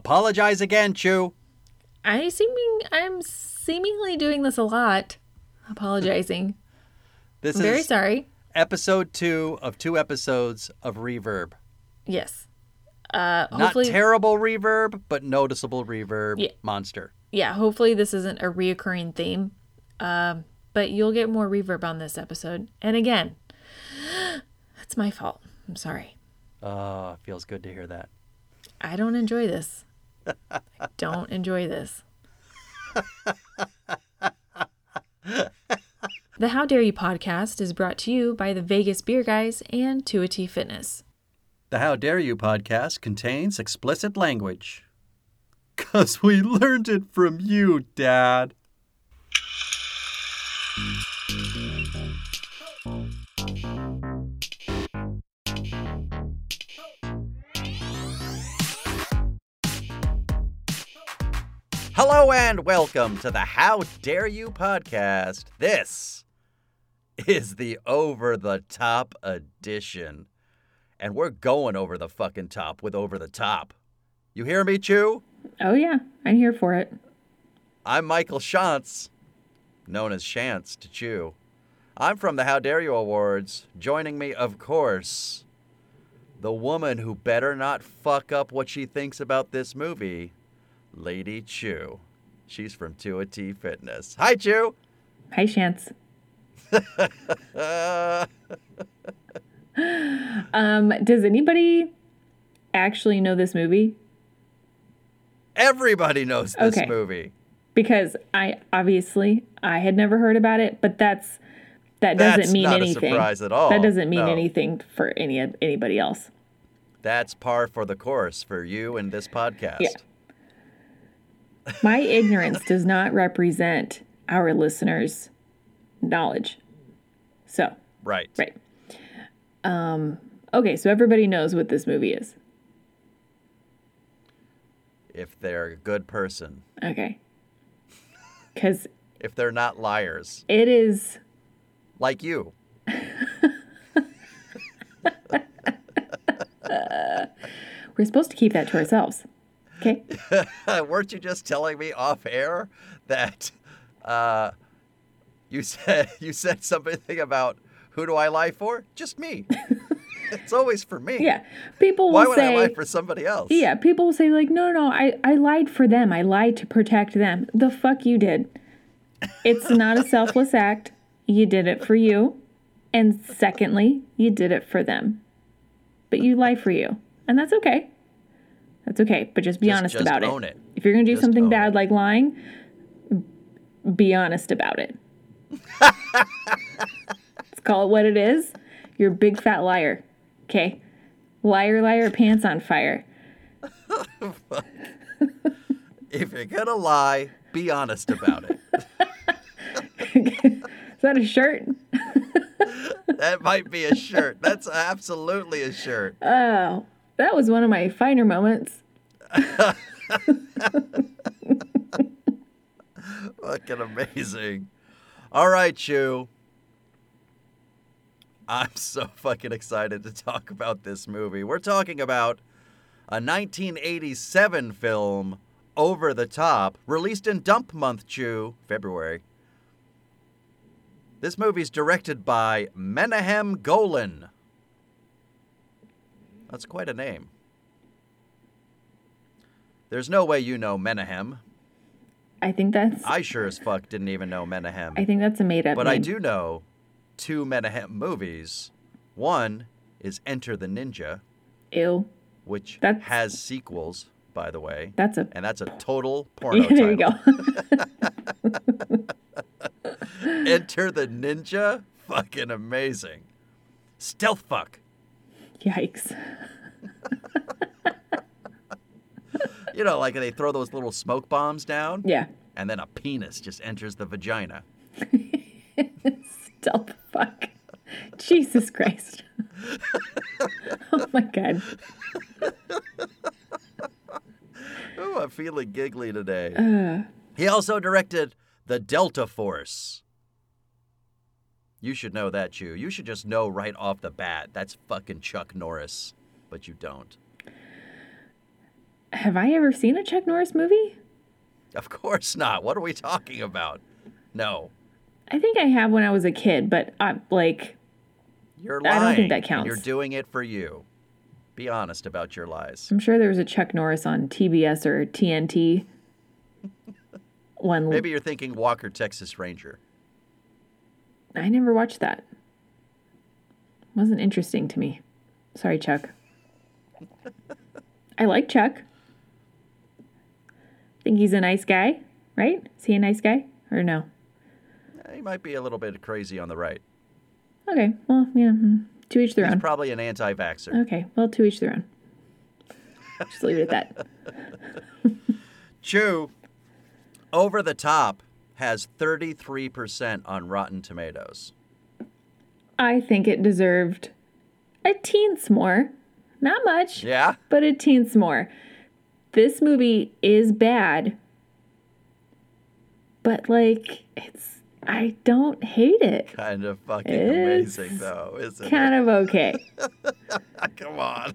Apologize again, Chu. I seeming I'm seemingly doing this a lot. Apologizing. This I'm very sorry. episode two of two episodes of reverb. Yes. Uh Not terrible reverb, but noticeable reverb Yeah. monster. yeah, hopefully this isn't a reoccurring theme. Um, but you'll get more reverb on this episode. And again, that's my fault. I'm sorry. Oh, feels good to hear that. I don't enjoy this. I don't enjoy this. the How Dare You podcast is brought to you by the Vegas Beer Guys and 2T Fitness. The How Dare You podcast contains explicit language. Because we learned it from you, Dad. Hello and welcome to the How Dare You podcast. This is the over the top edition. And we're going over the fucking top with over the top. You hear me, Chu? Oh, yeah, I'm here for it. I'm Michael Shantz, known as Shantz to Chu. I'm from the How Dare You Awards. Joining me, of course, the woman who better not fuck up what she thinks about this movie, Lady Chu. She's from 2T Fitness. Hi, Chu. Hi, Shantz. Um, does anybody actually know this movie? everybody knows this Okay. movie. Because I obviously I had never heard about it, but that's that doesn't That's mean not a anything. surprise at all. That doesn't mean No. anything for any anybody else. That's par for the course for you and this podcast. Yeah. My ignorance does not represent our listeners' knowledge. So, Right. right. Um, okay, so everybody knows what this movie is. If they're a good person, Okay. Because if they're not liars, it is like you. we're supposed to keep that to ourselves. Okay? Weren't you just telling me off air that uh, you said you said something about who do I lie for? Just me. it's always for me. Yeah. People will Why would I lie for somebody else? Yeah, people will say like, "No, no, no, I I lied for them. I lied to protect them." The fuck you did. It's not a selfless act. You did it for you. And secondly, you did it for them. But you lie for you. And that's okay. That's okay, but just be Just- honest just about it. it. If you're going to do Just something bad it. like lying, be honest about it. Let's call it what it is. You're a big fat liar. Okay? Liar, liar, pants on fire. If you're gonna lie, be honest about it. Is that a shirt? that might be a shirt. That's absolutely a shirt. Oh, that was one of my finer moments. Fucking amazing. All right, Chu. I'm so fucking excited to talk about this movie. We're talking about a 1987 film, Over the Top, released in Dump Month, Chu, February. This movie's directed by Menahem Golan. That's quite a name. There's no way you know Menahem. I think that's I sure as fuck didn't even know Menahem. I think that's a made up But name. I do know two Menahem movies. One is Enter the Ninja, Ew. which That's- has sequels, by the way. That's a And that's a total porno yeah, there you go. Enter the Ninja? Fucking amazing. Stealth fuck. Yikes. You know, like they throw those little smoke bombs down, Yeah. and then a penis just enters the vagina. Stealth fuck. Jesus Christ. oh my god. Oh, I'm feeling giggly today. Uh, He also directed The Delta Force. You should know that, Chu. You should just know right off the bat that's fucking Chuck Norris, but you don't. Have I ever seen a Chuck Norris movie? Of course not. What are we talking about? No. I think I have when I was a kid, but I'm like You're lying. I don't think that counts. You're doing it for you. Be honest about your lies. I'm sure there was a Chuck Norris on TBS or TNT. One Maybe you're thinking Walker, Texas Ranger. I never watched that. Wasn't interesting to me. Sorry, Chuck. I like Chuck. Think he's a nice guy, right? Is he a nice guy or no? He might be a little bit crazy on the right. Okay, well, yeah, hmm, to each their own. He's own. probably an anti vaxxer. Okay, well, to each their own. Just leave it at that. Chu, Over the Top has 33% on Rotten Tomatoes. I think it deserved a teens more. Not much, Yeah? but a teens more. This movie is bad, but like, it's, I don't hate it. Kind of fucking It's amazing, though, isn't it? Kind of okay. Come on.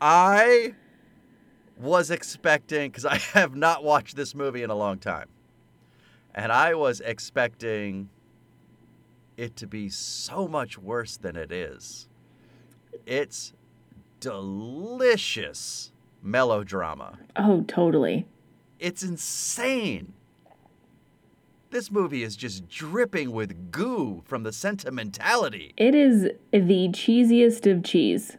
I was expecting, because I have not watched this movie in a long time, and I was expecting it to be so much worse than it is. It's delicious melodrama. Oh, totally. It's insane. This movie is just dripping with goo from the sentimentality, It is the cheesiest of cheese.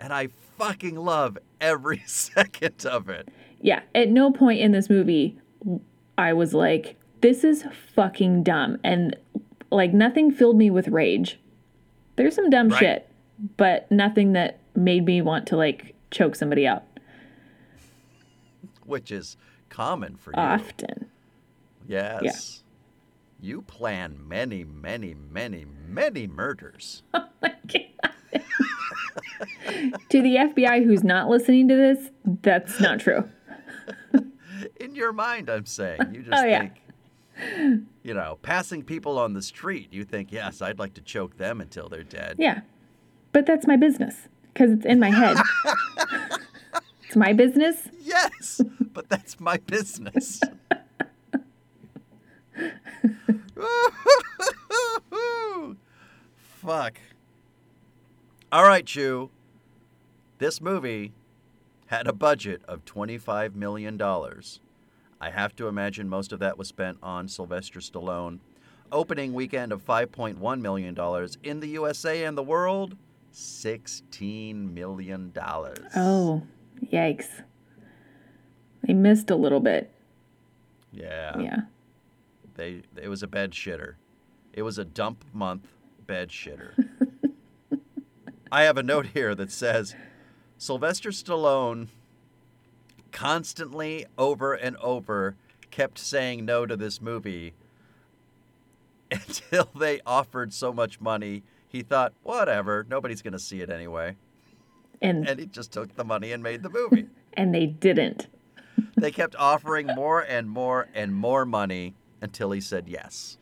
and I fucking love every second of it. Yeah, at no point in this movie I was like, this is fucking dumb. And like nothing filled me with rage. There's some dumb Right. shit, but nothing that made me want to like choke somebody out which is common for you. often. Yes. You plan many, many, many, many murders. Oh to the FBI who's not listening to this, that's not true. In your mind, I'm saying. You oh, just Oh, yeah. You know, passing people on the street, you think, yes, I'd like to choke them until they're dead. Yeah. But that's my business because it's in my head. it's my business. Yes, but that's my business. Fuck. All right, Chu. This movie had a budget of $25 million. I have to imagine most of that was spent on Sylvester Stallone. Opening weekend of $5.1 million. In the USA and the world, $16 million. Oh, yikes. They missed a little bit. Yeah. Yeah. They it was a bed shitter. It was a dump month bed shitter. I have a note here that says Sylvester Stallone constantly over and over kept saying no to this movie until they offered so much money he thought whatever nobody's going to see it anyway And and he just took the money and made the movie and they didn't. they kept offering more and more and more money until he said yes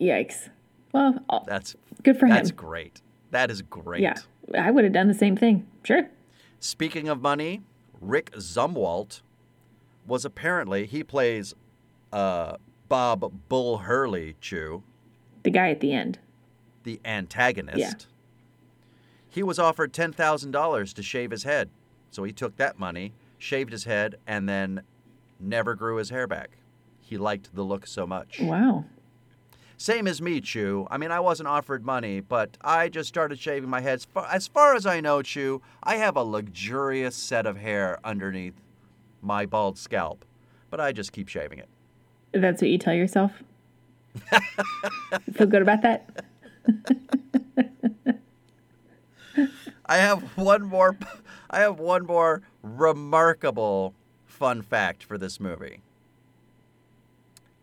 Yikes. Well, oh, that's good for That's him. That's great. That is great. Yeah. I would have done the same thing. Sure. Speaking of money, Rick Zumwalt was apparently he plays uh, Bob Bull Hurley Chu, The guy at the end. the antagonist. Yeah. He was offered ten thousand dollars to shave his head, so he took that money, shaved his head, and then never grew his hair back. He liked the look so much. Wow. Same as me, Chu. I mean, I wasn't offered money, but I just started shaving my head. As far, as I know, Chu, I have a luxurious set of hair underneath my bald scalp, but I just keep shaving it. That's what you tell yourself? Feel good about that? I have one more. I have one more remarkable fun fact for this movie.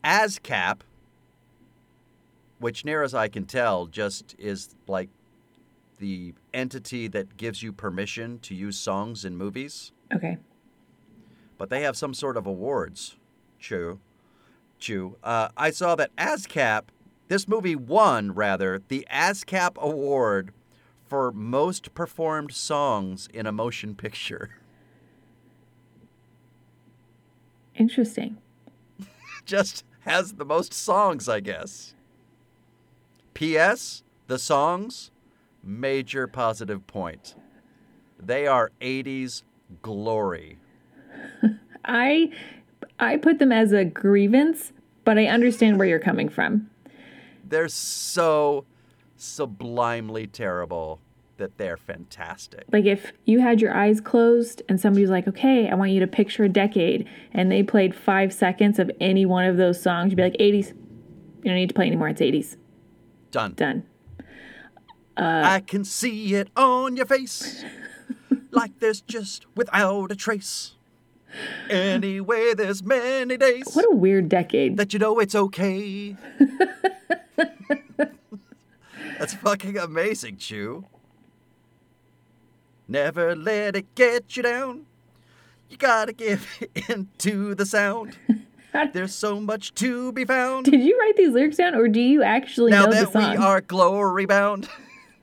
ASCAP, which near as I can tell, just is like the entity that gives you permission to use songs in movies. Okay. but they have some sort of awards. Chu, chew. Uh, I saw that ASCAP, this movie won rather the ASCAP award for most performed songs in a motion picture. Interesting. Just has the most songs, I guess. P.S. The songs, major positive point. They are 80s glory. I I put them as a grievance, but I understand where you're coming from. They're so sublimely terrible that they're fantastic. Like if you had your eyes closed and somebody was like, "Okay, I want you to picture a decade," and they played five seconds of any one of those songs, you'd be like, "80s." You don't need to play anymore. It's 80s. Done. Done. Uh, I can see it on your face, like there's just without a trace. Anyway, there's many days What a weird decade. that you know it's okay. That's fucking amazing, Chew. Never let it get you down. You gotta give into the sound. There's so much to be found. Did you write these lyrics down, or do you actually Now know the song? Now that we are glory bound,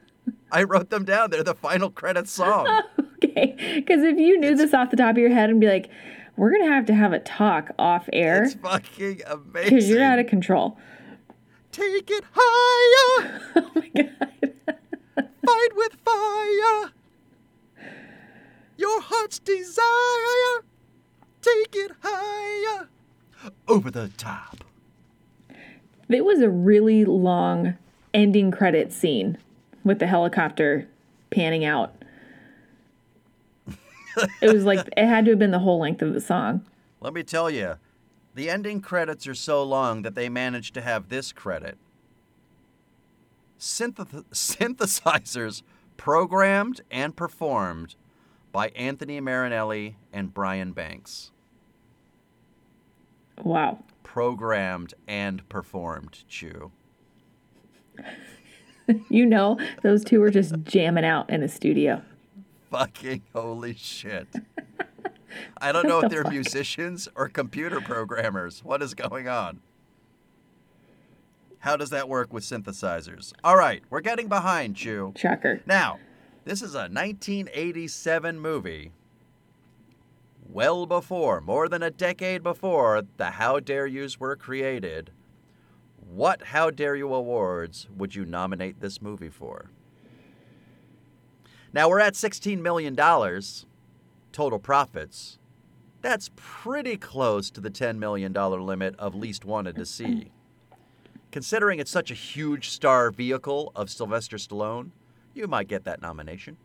I wrote them down. They're the final credits song. okay, because if you knew this off the top of your head and be like, "We're gonna have to have a talk off air It's fucking amazing. because you're out of control." Take it higher, Oh my god. fight with fire. Your heart's desire, take it higher, over the top. It was a really long ending credit scene with the helicopter panning out. it was like it had to have been the whole length of the song. Let me tell you, the ending credits are so long that they managed to have this credit. Synth- synthesizers programmed and performed by Anthony Marinelli and Brian Banks. Wow. Programmed and performed, Chu. You know, those two were just jamming out in a studio. Fucking holy shit. I don't know What if they're fuck? musicians or computer programmers. What is going on? How does that work with synthesizers? All right, we're getting behind, Chu. Shocker. Now, this is a 1987 movie. Well before, more than a decade before, the How Dare Yous were created. What How Dare You awards would you nominate this movie for? Now, we're at $16 million total profits. That's pretty close to the $10 million limit of least wanted to see. Considering it's such a huge star vehicle of Sylvester Stallone, you might get that nomination.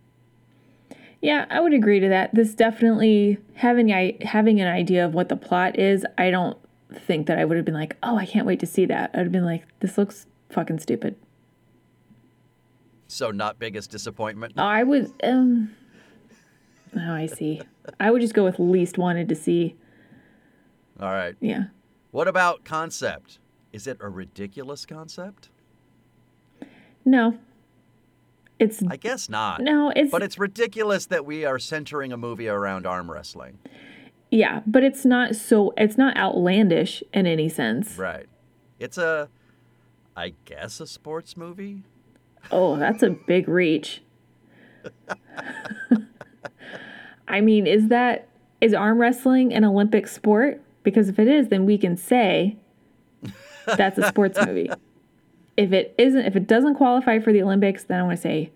Yeah, I would agree to that. This definitely having I having an idea of what the plot is, I don't think that I would have been like, "Oh, I can't wait to see that." I'd have been like, "This looks fucking stupid." So, not biggest disappointment. I would um Oh, I see. I would just go with least wanted to see. All right. Yeah. What about concept? Is it a ridiculous concept? No. It's I guess not. no, it's But it's ridiculous that we are centering a movie around arm wrestling. yeah, but it's not so it's not outlandish in any sense. Right. It's a, I guess, a sports movie. Oh, that's a big reach. I mean, is that is arm wrestling an Olympic sport? Because if it is, then we can say that's a sports movie. If it isn't, if it doesn't qualify for the Olympics, then I want to say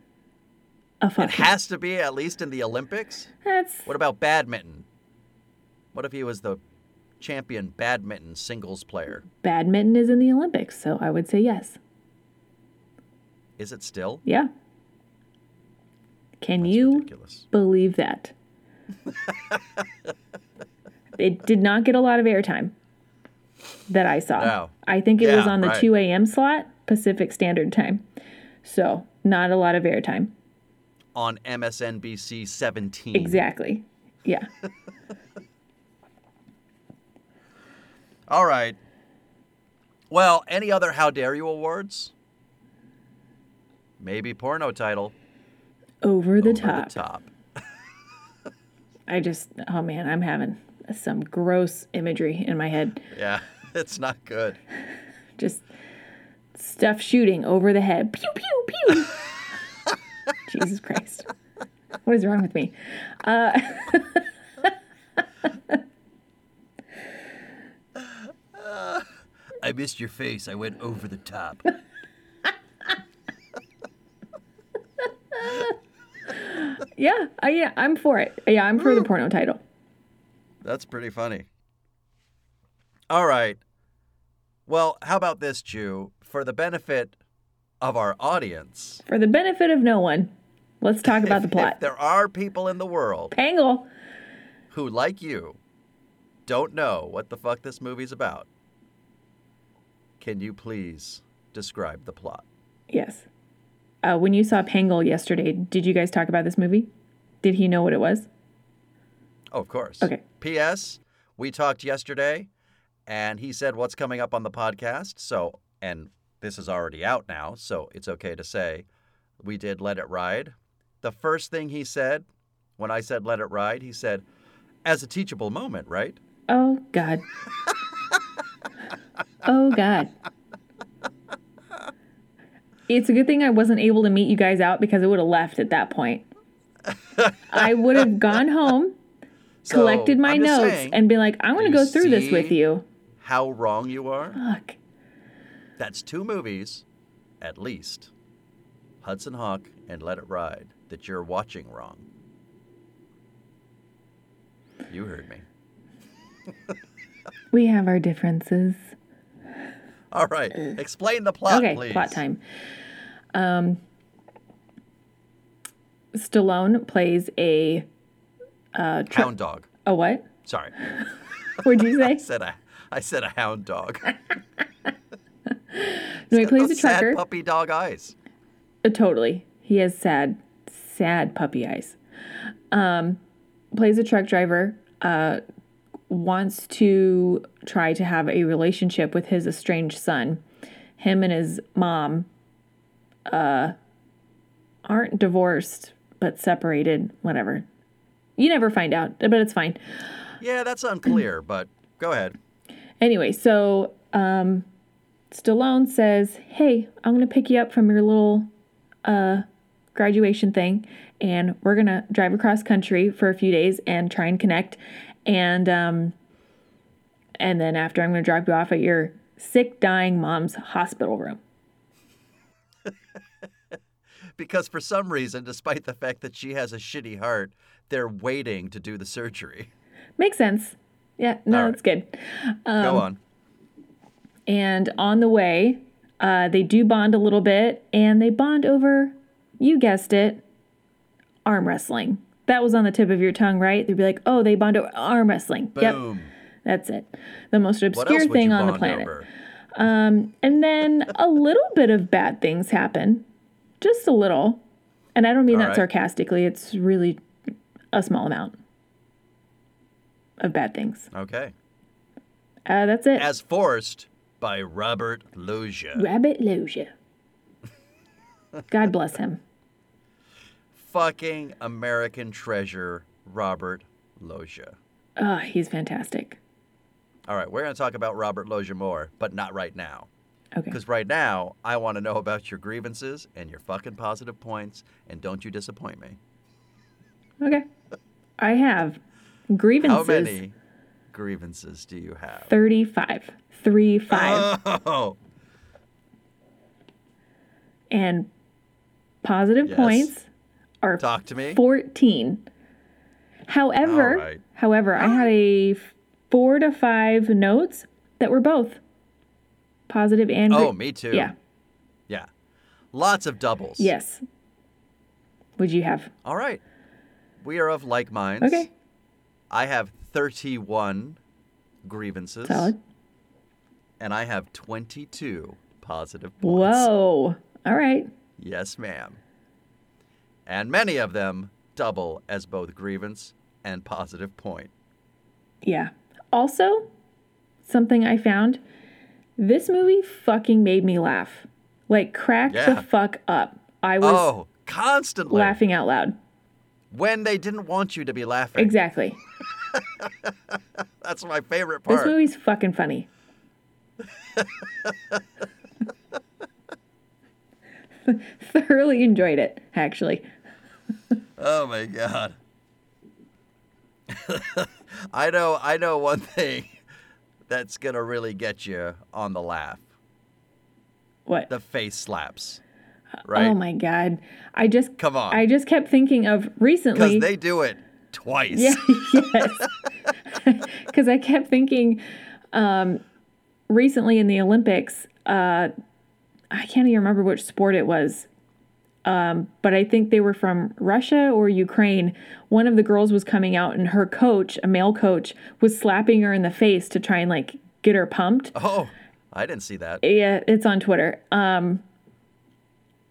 a It has to be at least in the Olympics. That's What about badminton? What if he was the champion badminton singles player? badminton is in the Olympics, so I would say yes. Is it still? Yeah. Can That's you ridiculous. believe that? it did not get a lot of airtime that I saw. No. I think it was on the right. 2 a.m. slot, Pacific Standard Time. So, not a lot of airtime. On MSNBC 17. Exactly. Yeah. All right. Well, any other How Dare You awards? Maybe porno title. Over the Over top. the top. I just, oh man, I'm having some gross imagery in my head. Yeah, it's not good. Just stuff shooting over the head. Pew, pew, pew. Jesus Christ. What is wrong with me? Uh, I missed your face. I went over the top. yeah, I, yeah, I'm for it. Yeah, I'm for the porno title. That's pretty funny. All right. Well, how about this, Chu? For the benefit of our audience, For the benefit of no one, let's talk about the if plot. there are people in the world Pangle. who, like you, don't know what the fuck this movie's about, can you please describe the plot? Yes. Uh, when you saw Pangle yesterday, did you guys talk about this movie? Did he know what it was? Oh, of course. Okay. P.S. We talked yesterday, and he said what's coming up on the podcast. So, and this is already out now, so it's okay to say we did Let It Ride. The first thing he said when I said Let It Ride, he said, as a teachable moment, right? Oh, God. oh, God. It's a good thing I wasn't able to meet you guys out because I would have left at that point. I would have gone home, So, collected my notes, saying, and been like, I'm going to go through this with you. how wrong you are. Fuck. That's two movies, at least. Hudson Hawk and Let It Ride that you're watching wrong. You heard me. We have our differences. All right. Explain the plot, okay, please. plot time. Um, Stallone plays a uh, tr- Hound dog. a what? Sorry. What'd you say? I said a I said a hound dog. No, he plays a trucker. puppy dog eyes. Uh, totally. He has sad, sad puppy eyes. Um, plays a truck driver. Uh, wants to try to have a relationship with his estranged son. Him and his mom uh, aren't divorced, but separated. Whatever. You never find out, but it's fine. Yeah, that's unclear, but go ahead. Anyway, so um, Stallone says, "Hey, I'm gonna pick you up from your little uh, graduation thing, and we're gonna drive across country for a few days and try and connect, and um, and then after, I'm gonna drop you off at your sick, dying mom's hospital room." Because for some reason, despite the fact that she has a shitty heart, they're waiting to do the surgery. Makes sense. Yeah, no, right. it's good. Um, go on. And on the way, uh, they do bond a little bit, and they bond over, you guessed it, arm wrestling. That was on the tip of your tongue, right? They'd be like, "Oh, they bond over arm wrestling." Yep, Boom. that's it. The most obscure thing on the planet. over? And then a little bit of bad things happen, just a little. And I don't mean All that right. sarcastically. It's really a small amount of bad things. Okay. Uh, that's it. As forced by Robert Loggia. Rabbit Loggia. God bless him. Fucking American treasure, Robert Loggia. Ah, he's fantastic. All right, we're going to talk about Robert Loggia more, but not right now. Okay. Because right now, I want to know about your grievances and your fucking positive points, and don't you disappoint me. Okay. I have grievances. How many grievances do you have? 35. 3 5. Oh, and positive Yes. points are talk to me. 14. However, right. however, I had a 4 to 5 notes that were both positive and Oh, me too. Yeah. Yeah. Lots of doubles. Yes. Would you have? All right. We are of like minds. Okay. I have 31 grievances. Solid. And I have 22 positive points. Whoa. All right. Yes, ma'am. And many of them double as both grievance and positive point. Yeah. Also, something I found this movie fucking made me laugh. Like, crack Yeah. the fuck up. I was oh, constantly. laughing out loud. When they didn't want you to be laughing. Exactly. That's my favorite part. This movie's fucking funny. Thoroughly enjoyed it, actually. oh my god. I know I know one thing that's gonna really get you on the laugh. What? The face slaps. Right? Oh my god. I just Come on. I just kept thinking of recently Because they do it twice. Yeah, yes. Because I kept thinking um, recently in the Olympics, uh, I can't even remember which sport it was, um, but I think they were from Russia or Ukraine. One of the girls was coming out, and her coach, a male coach, was slapping her in the face to try and like get her pumped. Oh, I didn't see that. Yeah, it's on Twitter. Um,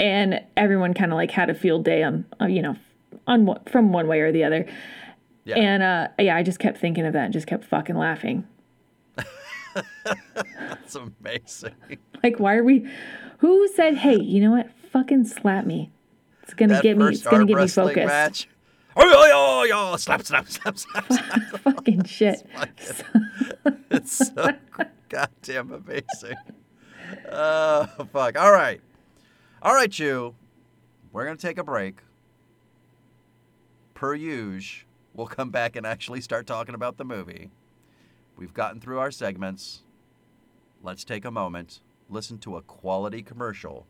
and everyone kind of like had a field day on, uh, you know, on from one way or the other. Yeah. And uh, yeah, I just kept thinking of that and just kept fucking laughing. That's amazing. Like, why are we? Who said, "Hey, you know what? Fucking slap me. It's gonna That get me. It's gonna get me focused." match. Oh, oh, oh, oh, slap, slap, slap, slap, slap. Fucking shit. It's so goddamn amazing. Oh, fuck. All right. All right, you. We're going to take a break. Per usual, we'll come back and actually start talking about the movie. We've gotten through our segments. Let's take a moment, listen to a quality commercial,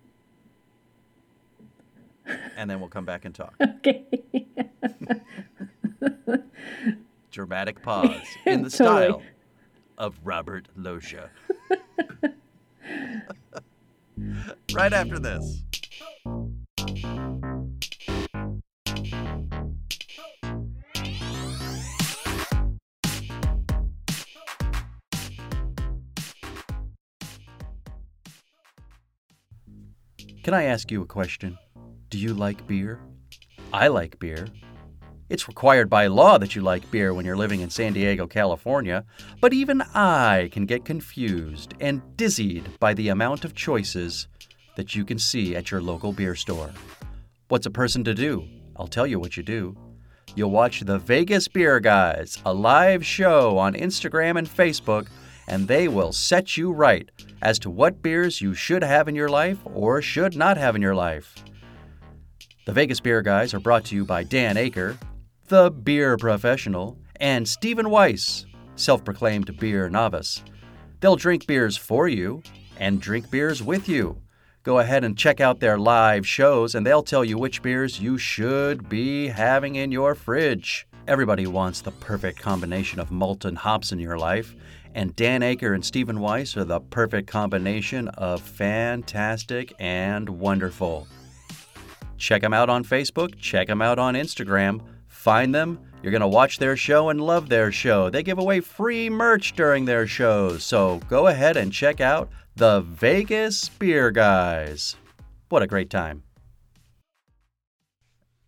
and then we'll come back and talk. Okay. Dramatic pause in the Totally. style of Robert Loggia. right after this. Can I ask you a question? Do you like beer? I like beer. It's required by law that you like beer when you're living in San Diego, California, but even I can get confused and dizzied by the amount of choices that you can see at your local beer store. What's a person to do? I'll tell you what you do. You'll watch the Vegas Beer Guys, a live show on Instagram and Facebook, and they will set you right as to what beers you should have in your life or should not have in your life. The Vegas Beer Guys are brought to you by Dan Aker, the beer professional, and Stephen Weiss, self proclaimed beer novice. They'll drink beers for you and drink beers with you. Go ahead and check out their live shows, and they'll tell you which beers you should be having in your fridge. Everybody wants the perfect combination of malt and hops in your life, and Dan Aker and Stephen Weiss are the perfect combination of fantastic and wonderful. Check them out on Facebook, check them out on Instagram. Find them. You're going to watch their show and love their show. They give away free merch during their shows. So go ahead and check out the Vegas Beer Guys. What a great time.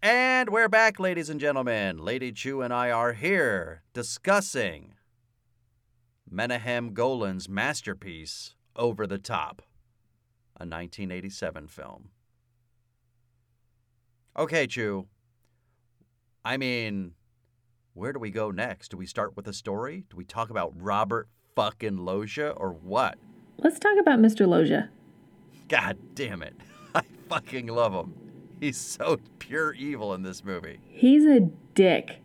And we're back, ladies and gentlemen. Lady Chu and I are here discussing Menahem Golan's masterpiece, Over the Top, a 1987 film. Okay, Chu. I mean, where do we go next? Do we start with a story? Do we talk about Robert fucking Loggia or what? Let's talk about Mr. Loggia. God damn it. I fucking love him. He's so pure evil in this movie. He's a dick.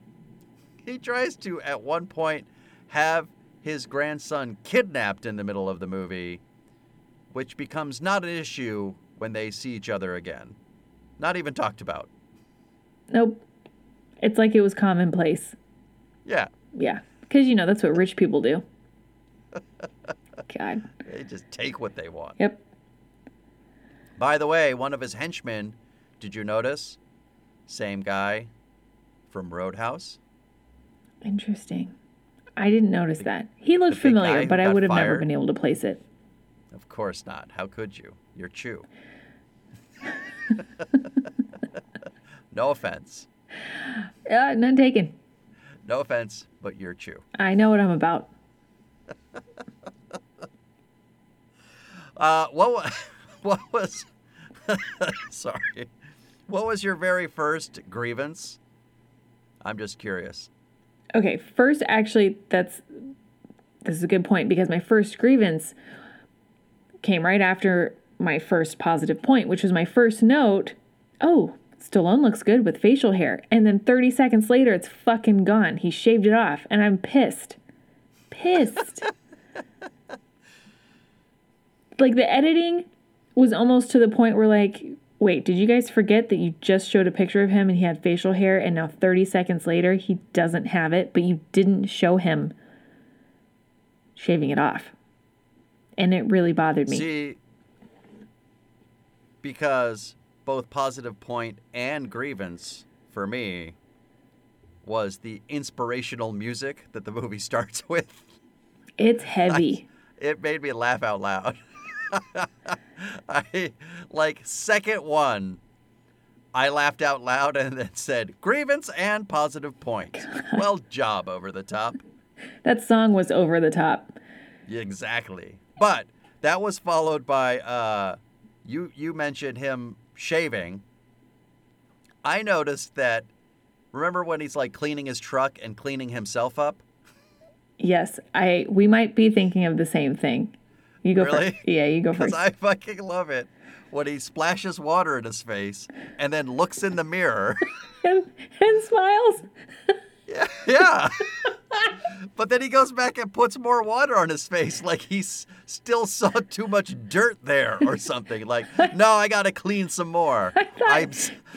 He tries to, at one point, have his grandson kidnapped in the middle of the movie, which becomes not an issue when they see each other again. Not even talked about. Nope. It's like it was commonplace. Yeah, Yeah. Because, you know, that's what rich people do. God. they just take what they want. Yep. By the way, one of his henchmen, did you notice? Same guy from Roadhouse. Interesting. I didn't notice that. He looked the familiar, but I would have never been able to place it. Of course not. How could you? You're Chu. no offense. Uh, none taken. No offense, but you're Chu. I know what I'm about. Uh, what what was sorry, what was your very first grievance? I'm just curious. Okay, first, actually, that's this is a good point because my first grievance came right after my first positive point, which was my first note. Oh, Stallone looks good with facial hair. And then 30 seconds later, it's fucking gone. He shaved it off. And I'm pissed. Pissed. like the editing was almost to the point where, like, wait, did you guys forget that you just showed a picture of him and he had facial hair and now 30 seconds later he doesn't have it, but you didn't show him shaving it off? And it really bothered me. See, because both positive point and grievance for me was the inspirational music that the movie starts with. It's heavy. It made me laugh out loud. I like second one. I laughed out loud and then said grievance and positive point. Well, job over the top. That song was over the top. Exactly. But that was followed by uh, you. You mentioned him shaving. I noticed that. Remember when he's like cleaning his truck and cleaning himself up? Yes, I we might be thinking of the same thing. You go Really? first. Yeah, you go first. I fucking love it when he splashes water in his face and then looks in the mirror. and, and smiles. yeah. yeah. but then he goes back and puts more water on his face like he still saw too much dirt there or something. Like, no, I got to clean some more. I'm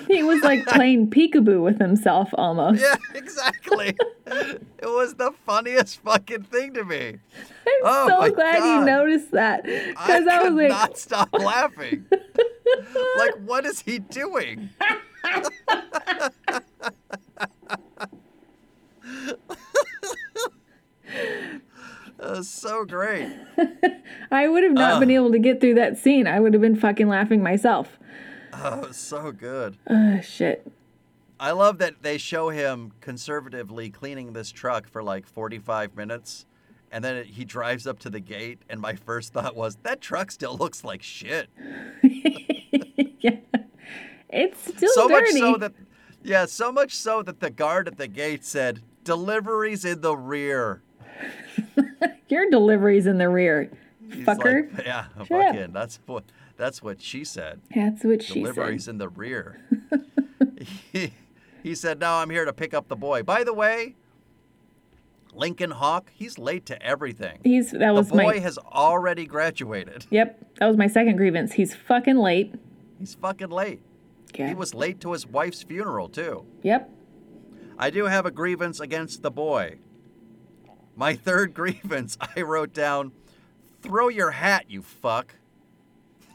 He was like playing peekaboo with himself almost. Yeah, exactly. it was the funniest fucking thing to me. I'm Oh so glad God. you noticed that. Because I, could was like, not stop laughing. like, what is he doing? That was so great. I would have not Ugh. been able to get through that scene. I would have been fucking laughing myself. Oh, so good. Oh, shit. I love that they show him conservatively cleaning this truck for like 45 minutes. And then it, he drives up to the gate, and my first thought was, that truck still looks like shit. yeah. It's still so dirty. much so that, yeah, so much so that the guard at the gate said, deliveries in the rear. Your delivery's in the rear. He's Fucker. Like, yeah, Shut up. That's what that's what she said. That's what she Deliveries said. in the rear. he, he said, "No, I'm here to pick up the boy." By the way, Lincoln Hawk, he's late to everything. He's that The was boy my has already graduated. Yep, that was my second grievance. He's fucking late. He's fucking late. Yeah. He was late to his wife's funeral too. Yep. I do have a grievance against the boy. My third grievance, I wrote down, "Throw your hat, you fuck."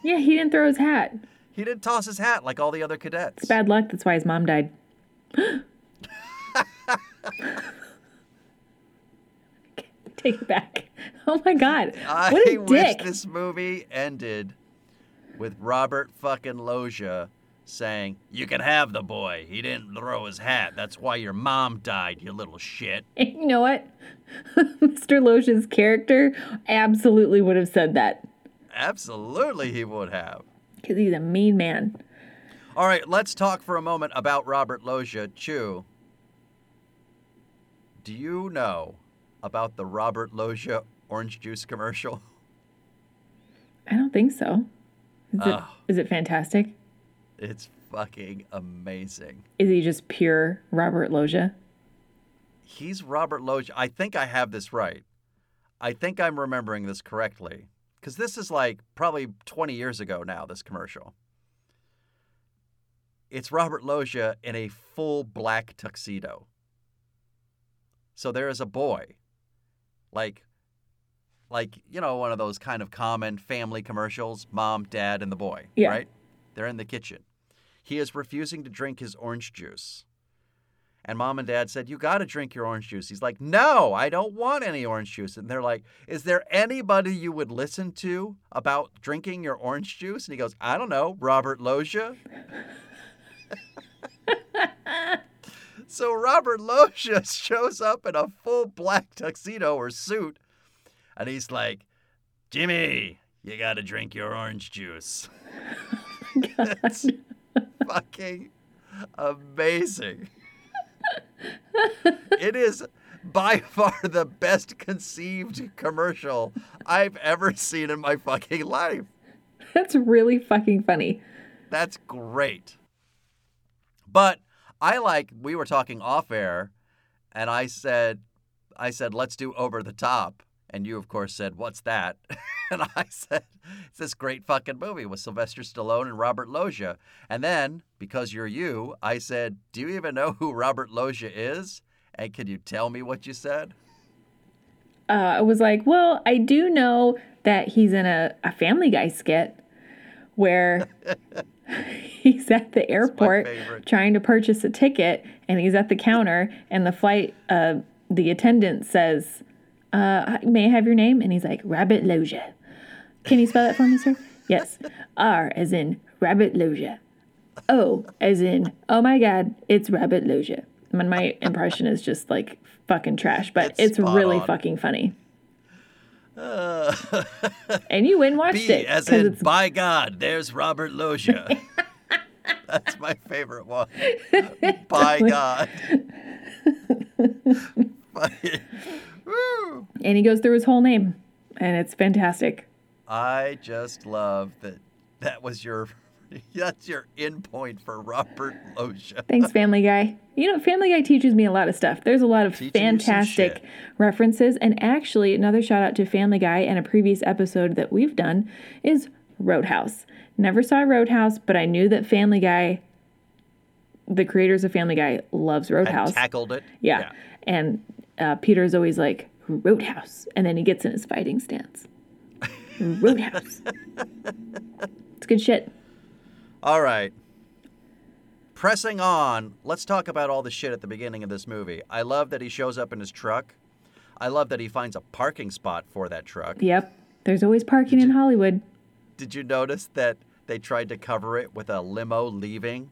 Yeah, he didn't throw his hat. He didn't toss his hat like all the other cadets. It's bad luck. That's why his mom died. Take it back. Oh my god. I what a wish dick. this movie ended with Robert fucking Loggia saying, "You can have the boy. He didn't throw his hat. That's why your mom died, you little shit." And you know what? Mr. Loggia's character absolutely would have said that Absolutely, he would have. because he's a mean man. All right, let's talk for a moment about Robert Loggia. Chu. Do you know about the Robert Loggia orange juice commercial? I don't think so. Is it, Ugh. is it fantastic? It's fucking amazing. Is he just pure Robert Loggia? He's Robert Loggia. I think I have this right. I think I'm remembering this correctly. Because this is like probably 20 years ago now, this commercial. It's Robert Loggia in a full black tuxedo. So there is a boy, like, like you know, one of those kind of common family commercials: mom, dad, and the boy. Yeah. Right? They're in the kitchen. He is refusing to drink his orange juice. And mom and dad said, You got to drink your orange juice. He's like, No, I don't want any orange juice. And they're like, Is there anybody you would listen to about drinking your orange juice? And he goes, I don't know, Robert Loggia. so Robert Loggia shows up in a full black tuxedo or suit. And he's like, Jimmy, you got to drink your orange juice. It's fucking amazing. it is by far the best conceived commercial I've ever seen in my fucking life. That's really fucking funny. That's great. But I like we were talking off air, and I said, I said let's do over the top, and you of course said what's that, and I said it's this great fucking movie with Sylvester Stallone and Robert Loggia, and then because you're you, I said, do you even know who Robert Loggia is? And can you tell me what you said? Uh, I was like, well, I do know that he's in a, a Family Guy skit where he's at the airport trying to purchase a ticket and he's at the counter and the flight uh, the attendant says uh, may i have your name and he's like rabbit Loggia can you spell that for me sir yes r as in rabbit Loggia o as in oh my god it's rabbit Loggia I mean, my impression is just like fucking trash but It's it's, really on. fucking funny Uh, and you went and watched B it as in it's by God, there's Robert Loggia. That's my favorite one. by God. Woo. and he goes through his whole name and it's fantastic I just love that that was your that's your in point for Robert Loggia. Thanks, Family Guy. You know, Family Guy teaches me a lot of stuff. There's a lot of Teaching fantastic references. And actually, another shout out to Family Guy and a previous episode that we've done is Roadhouse. Never saw Roadhouse, but I knew that Family Guy, the creators of Family Guy, loves Had Roadhouse. tackled it. yeah. And uh, Peter's always like, Roadhouse. And then he gets in his fighting stance. Roadhouse. it's good shit. All right. Pressing on, let's talk about all the shit at the beginning of this movie. I love that he shows up in his truck. I love that he finds a parking spot for that truck. Yep. There's always parking in Hollywood. Did you notice that they tried to cover it with a limo leaving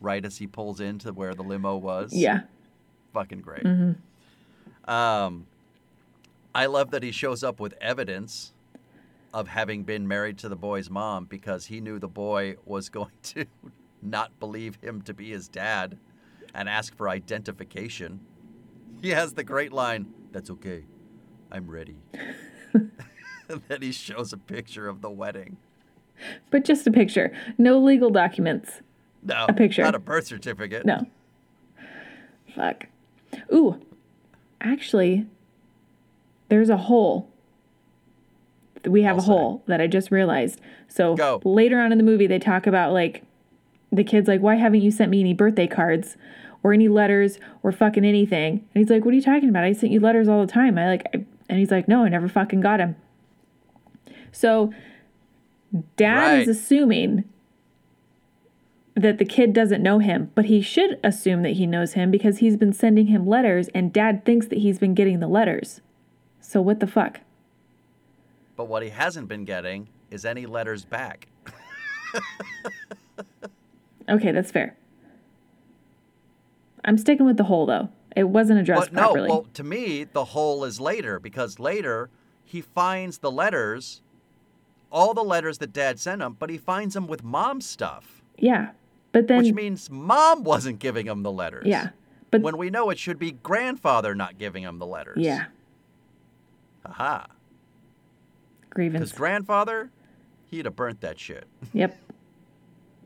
right as he pulls into where the limo was? Yeah. Fucking great. Mm-hmm. Um, I love that he shows up with evidence of having been married to the boy's mom because he knew the boy was going to not believe him to be his dad and ask for identification. He has the great line, That's okay. I'm ready. then he shows a picture of the wedding. But just a picture. No legal documents. No, A picture. not a birth certificate. No. Fuck. Ooh. Actually, there's a hole. We have a hole that I just realized. So Go. later on in the movie, they talk about like the kid's like, why haven't you sent me any birthday cards or any letters or fucking anything? And he's like, what are you talking about? I sent you letters all the time. I like, I, and he's like, no, I never fucking got him. So dad is assuming that the kid doesn't know him, but he should assume that he knows him because he's been sending him letters and dad thinks that he's been getting the letters. So what the fuck? But what he hasn't been getting is any letters back. Okay, that's fair. I'm sticking with the hole though. It wasn't addressed But no, properly. well, to me, the hole is later because later he finds the letters, all the letters that dad sent him, but he finds them with mom's stuff, yeah. But then which means mom wasn't giving him the letters. yeah. But When we know it should be grandfather not giving him the letters. yeah, Aha. grievance. Because grandfather, he'd have burnt that shit. Yep.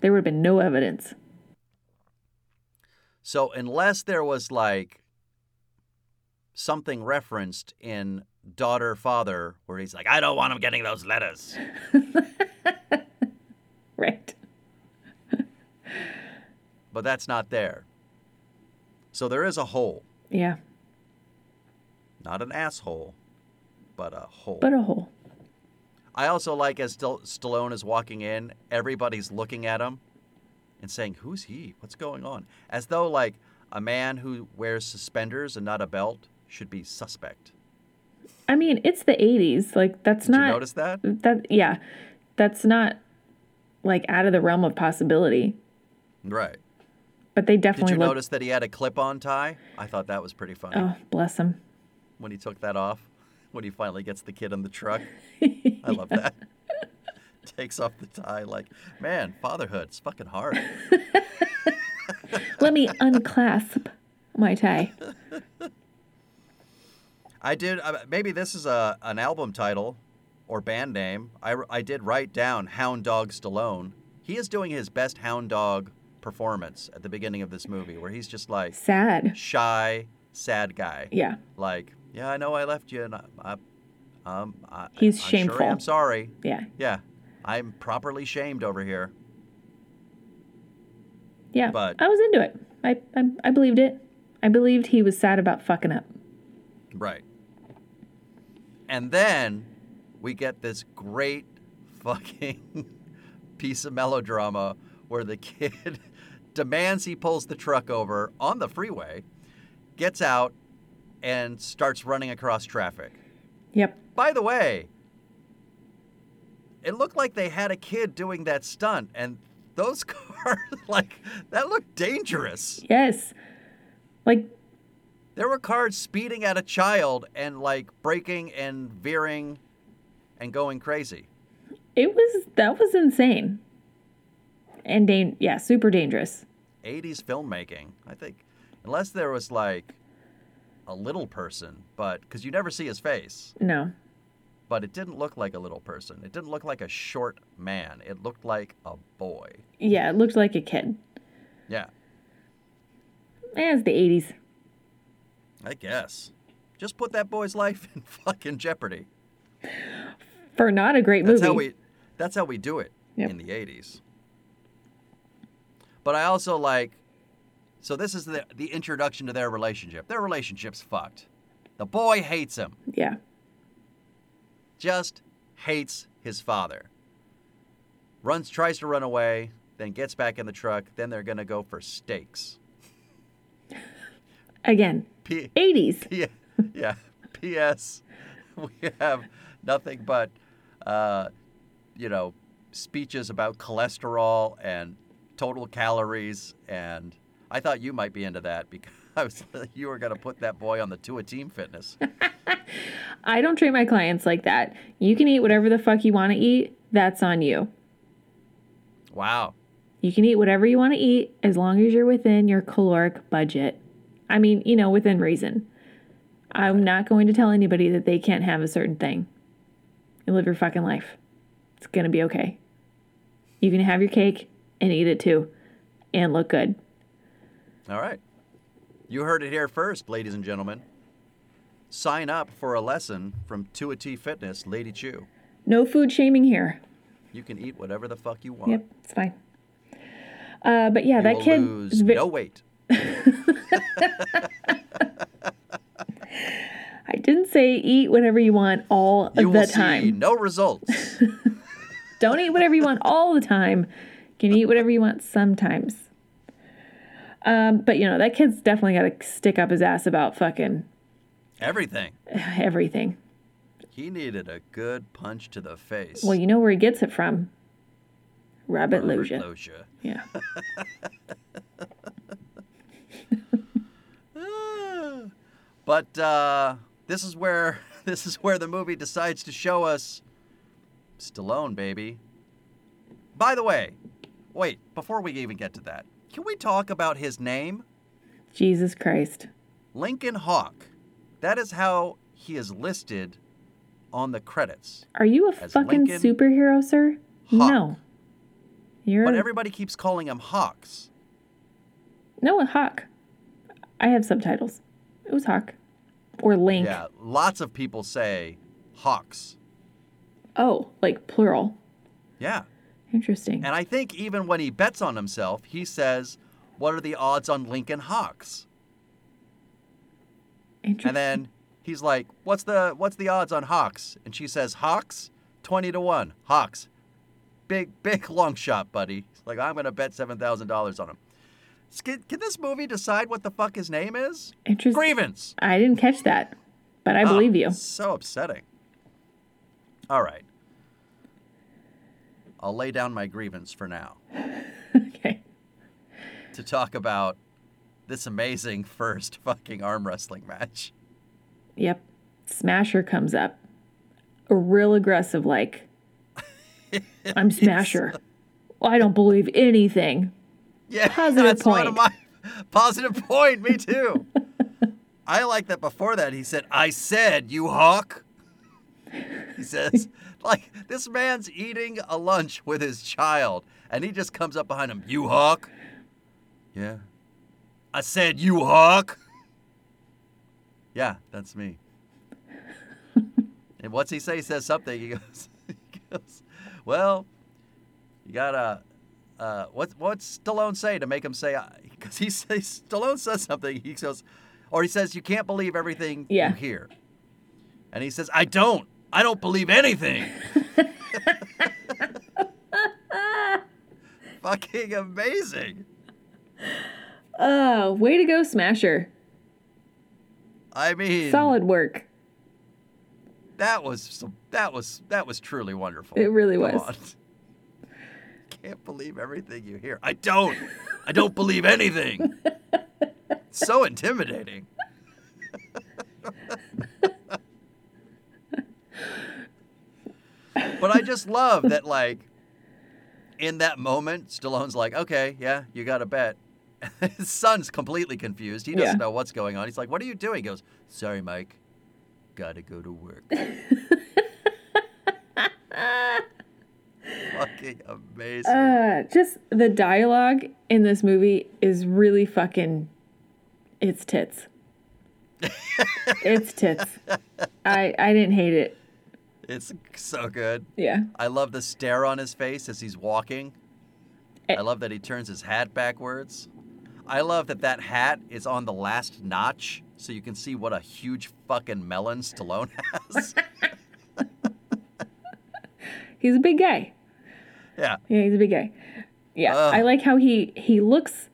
There would have been no evidence. So unless there was like something referenced in daughter father where he's like, I don't want him getting those letters. Right. But that's not there. So there is a hole, Yeah. not an asshole, but a hole. But a hole. I also like as Still- Stallone is walking in, everybody's looking at him and saying, "Who's he? What's going on?" As though like a man who wears suspenders and not a belt should be suspect. I mean, it's the 80s. Like that's Did not you notice that? that yeah. That's not like out of the realm of possibility. Right. But they definitely. Did you look notice that he had a clip-on tie? I thought that was pretty funny Oh, bless him. when he took that off. When he finally gets the kid in the truck. I love that. Takes off the tie like, man, fatherhood's fucking hard. Let me unclasp my tie. I did. Uh, maybe this is a an album title or band name. I, I did write down Hound Dog Stallone. He is doing his best Hound Dog performance at the beginning of this movie where he's just like Sad. shy, sad guy. Yeah. Like, yeah, I know I left you, and I, I um, I, He's I shameful. Sure am sorry. Yeah. Yeah, I'm properly shamed over here. Yeah. But- I was into it. I, I I believed it. I believed he was sad about fucking up. Right. And then we get this great fucking piece of melodrama where the kid demands he pulls the truck over on the freeway, gets out, and starts running across traffic. Yep. By the way, it looked like they had a kid doing that stunt, and those cars, like, that looked dangerous. Yes. Like There were cars speeding at a child and, like, braking and veering and going crazy. it was that was insane. And dan- yeah, super dangerous. 80s filmmaking, I think. Unless there was, like, a little person, but, because you never see his face, No. but it didn't look like a little person. It didn't look like a short man. It looked like a boy. Yeah, it looked like a kid. Yeah. Eh, it's the 80s. I guess. Just put that boy's life in fucking jeopardy. For not a great That's movie. how we that's how we do it Yep. in the 80s. But I also like so this is the the introduction to their relationship. Their relationship's fucked. The boy hates him. yeah. Just hates his father. Runs tries to run away, then gets back in the truck, then they're going to go for steaks. Again, P- 80s. P- yeah. P.S. We have nothing but, uh, you know, speeches about cholesterol and total calories. And I thought you might be into that because you were going to put that boy on the Tua team fitness. I don't treat my clients like that. You can eat whatever the fuck you want to eat. That's on you. Wow. You can eat whatever you want to eat as long as you're within your caloric budget. I mean, you know, within reason. I'm not going to tell anybody that they can't have a certain thing. You live your fucking life. It's going to be okay. You can have your cake and eat it too and look good. All right. You heard it here first, ladies and gentlemen. Sign up for a lesson from Tua T Fitness, Lady Chu. No food shaming here. You can eat whatever the fuck you want. Yep, it's fine. Uh, but yeah, You that kid. lose ve- no weight. I didn't say eat whatever you want all You of will the time. see no results. Don't eat whatever you want all the time. You can eat whatever you want sometimes. Um, but you know, that kid's definitely got to stick up his ass about fucking Everything. everything. He needed a good punch to the face. Well, you know where he gets it from. Rabbit Robert. Loggia. Yeah. But uh, this is where this is where the movie decides to show us Stallone, baby. By the way, wait, before we even get to that, can we talk about his name? Jesus Christ. Lincoln Hawk. That is how he is listed on the credits. Are you a fucking Lincoln superhero, sir? Hawk. No. You're But everybody keeps calling him Hawks. no a hawk. I have subtitles. It was hawk or link. Yeah, lots of people say Hawks. Oh, like plural. Yeah. Interesting. And I think even when he bets on himself, he says, What are the odds on Lincoln Hawks? Interesting. And then he's like, "What's the what's the odds on Hawks?" And she says, "Hawks, twenty to one. Hawks, big big long shot, buddy." He's like, "I'm gonna bet seven thousand dollars on him." Can, can this movie decide what the fuck his name is? Interesting. Grievance. I didn't catch that, but I ah, believe Oh, you. So upsetting. All right. I'll lay down my grievance for now okay. to talk about this amazing first fucking arm wrestling match. Yep. Smasher comes up. A real aggressive, like, I'm Smasher. Well, I don't believe anything. Yeah, Positive that's one of point. my positive point. Me too. I like that. Before that, he said, "I said, you hawk." He says, like this man's eating a lunch with his child, and he just comes up behind him, "You hawk." Yeah. I said you hawk. Yeah, that's me. and what's he say? He says something. He goes, he goes well, you gotta. Uh, what what's Stallone say to make him say? Because he says Stallone says something. He goes, or he says you can't believe everything Yeah. you hear. And he says, I don't. I don't believe anything. Fucking amazing. Oh, way to go, Smasher. I mean, Solid work. that was some, that was that was truly wonderful. It really Come was. on. Can't believe everything you hear. I don't. I don't believe anything. so intimidating. But I just love that like in that moment Stallone's like, "Okay, yeah, you got to bet." His son's completely confused. He doesn't Yeah. know what's going on. He's like, "What are you doing?" He goes, "Sorry, Mike. Got to go to work." Fucking amazing. Uh, just the dialogue in this movie is really fucking. It's tits. it's tits. I I didn't hate it. It's so good. Yeah. I love the stare on his face as he's walking. Eh. I love that he turns his hat backwards. I love that that hat is on the last notch so you can see what a huge fucking melon Stallone has. He's a big guy. yeah. Yeah, he's a big guy. Yeah, Ugh. I like how he he looks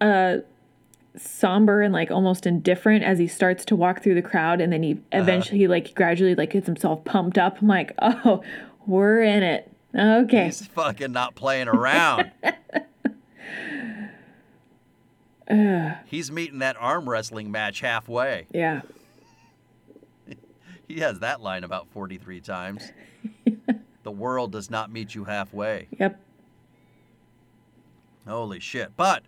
uh somber and like almost indifferent as he starts to walk through the crowd and then he Uh-huh. eventually like gradually like gets himself pumped up. I'm like, "Oh, we're in it." Okay. He's fucking not playing around. He's meeting that arm wrestling match halfway. Yeah. He has that line about 43 times. the world does not meet you halfway. Yep. Holy shit. But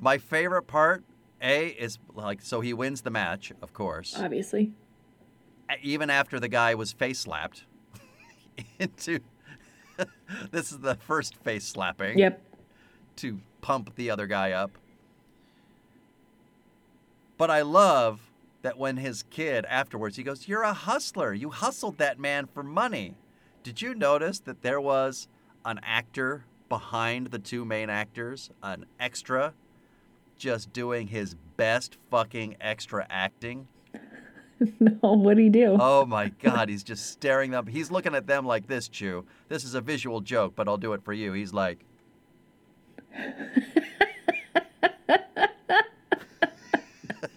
my favorite part, A, is like, so he wins the match, of course, Obviously. even after the guy was face slapped into. this is the first face slapping Yep. to pump the other guy up. But I love that when his kid afterwards, he goes, You're a hustler. You hustled that man for money. Did you notice that there was an actor behind the two main actors, an extra, just doing his best fucking extra acting? No, what'd he do? Oh my God, he's just staring them. He's looking at them like this, Chu. This is a visual joke, but I'll do it for you. He's like,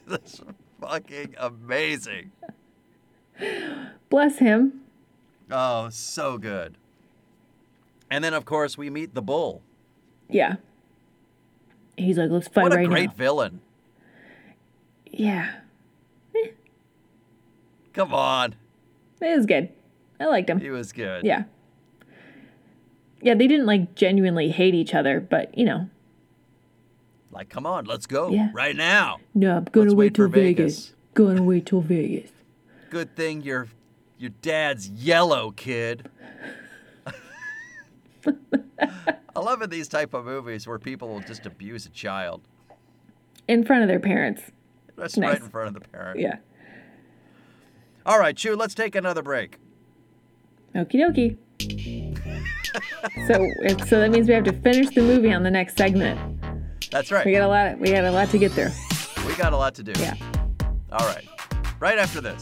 That's fucking amazing. Bless him. Oh, so good. And then, of course, we meet the bull. Yeah. He's like, let's fight right now. What a right great now. villain. Yeah. Come on. It was good. I liked him. He was good. Yeah. Yeah, they didn't like genuinely hate each other, but you know, Like, come on, let's go Yeah. right now. no, I'm gonna Let's wait wait till Vegas. Vegas. Gonna wait till Vegas. Good thing your your dad's yellow, kid. I love in these type of movies where people will just abuse a child. In front of their parents. That's Nice. right in front of the parent. Yeah. All right, Chu, let's take another break. Okie dokie. so so that means we have to finish the movie on the next segment. That's right. We got a lot we got a lot to get through. We got a lot to do. Yeah. All right. Right after this.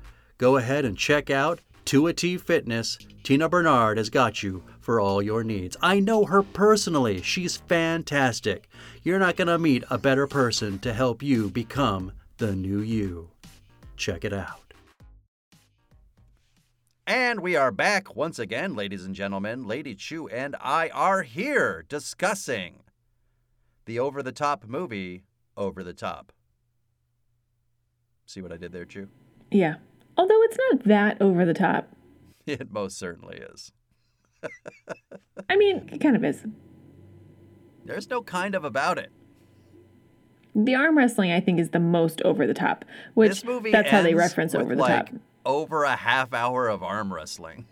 Go ahead and check out Tua T Fitness. Tina Bernard has got you for all your needs. I know her personally. She's fantastic. You're not going to meet a better person to help you become the new you. Check it out. And we are back once again, ladies and gentlemen. Lady Chu and I are here discussing the over the top movie, Over the Top. See what I did there, Chu? Yeah. Although it's not that over the top. It most certainly is. I mean, it kind of is. There's no kind of about it. The arm wrestling, I think, is the most over the top, which this movie that's how they reference over the like top. over a half hour of arm wrestling.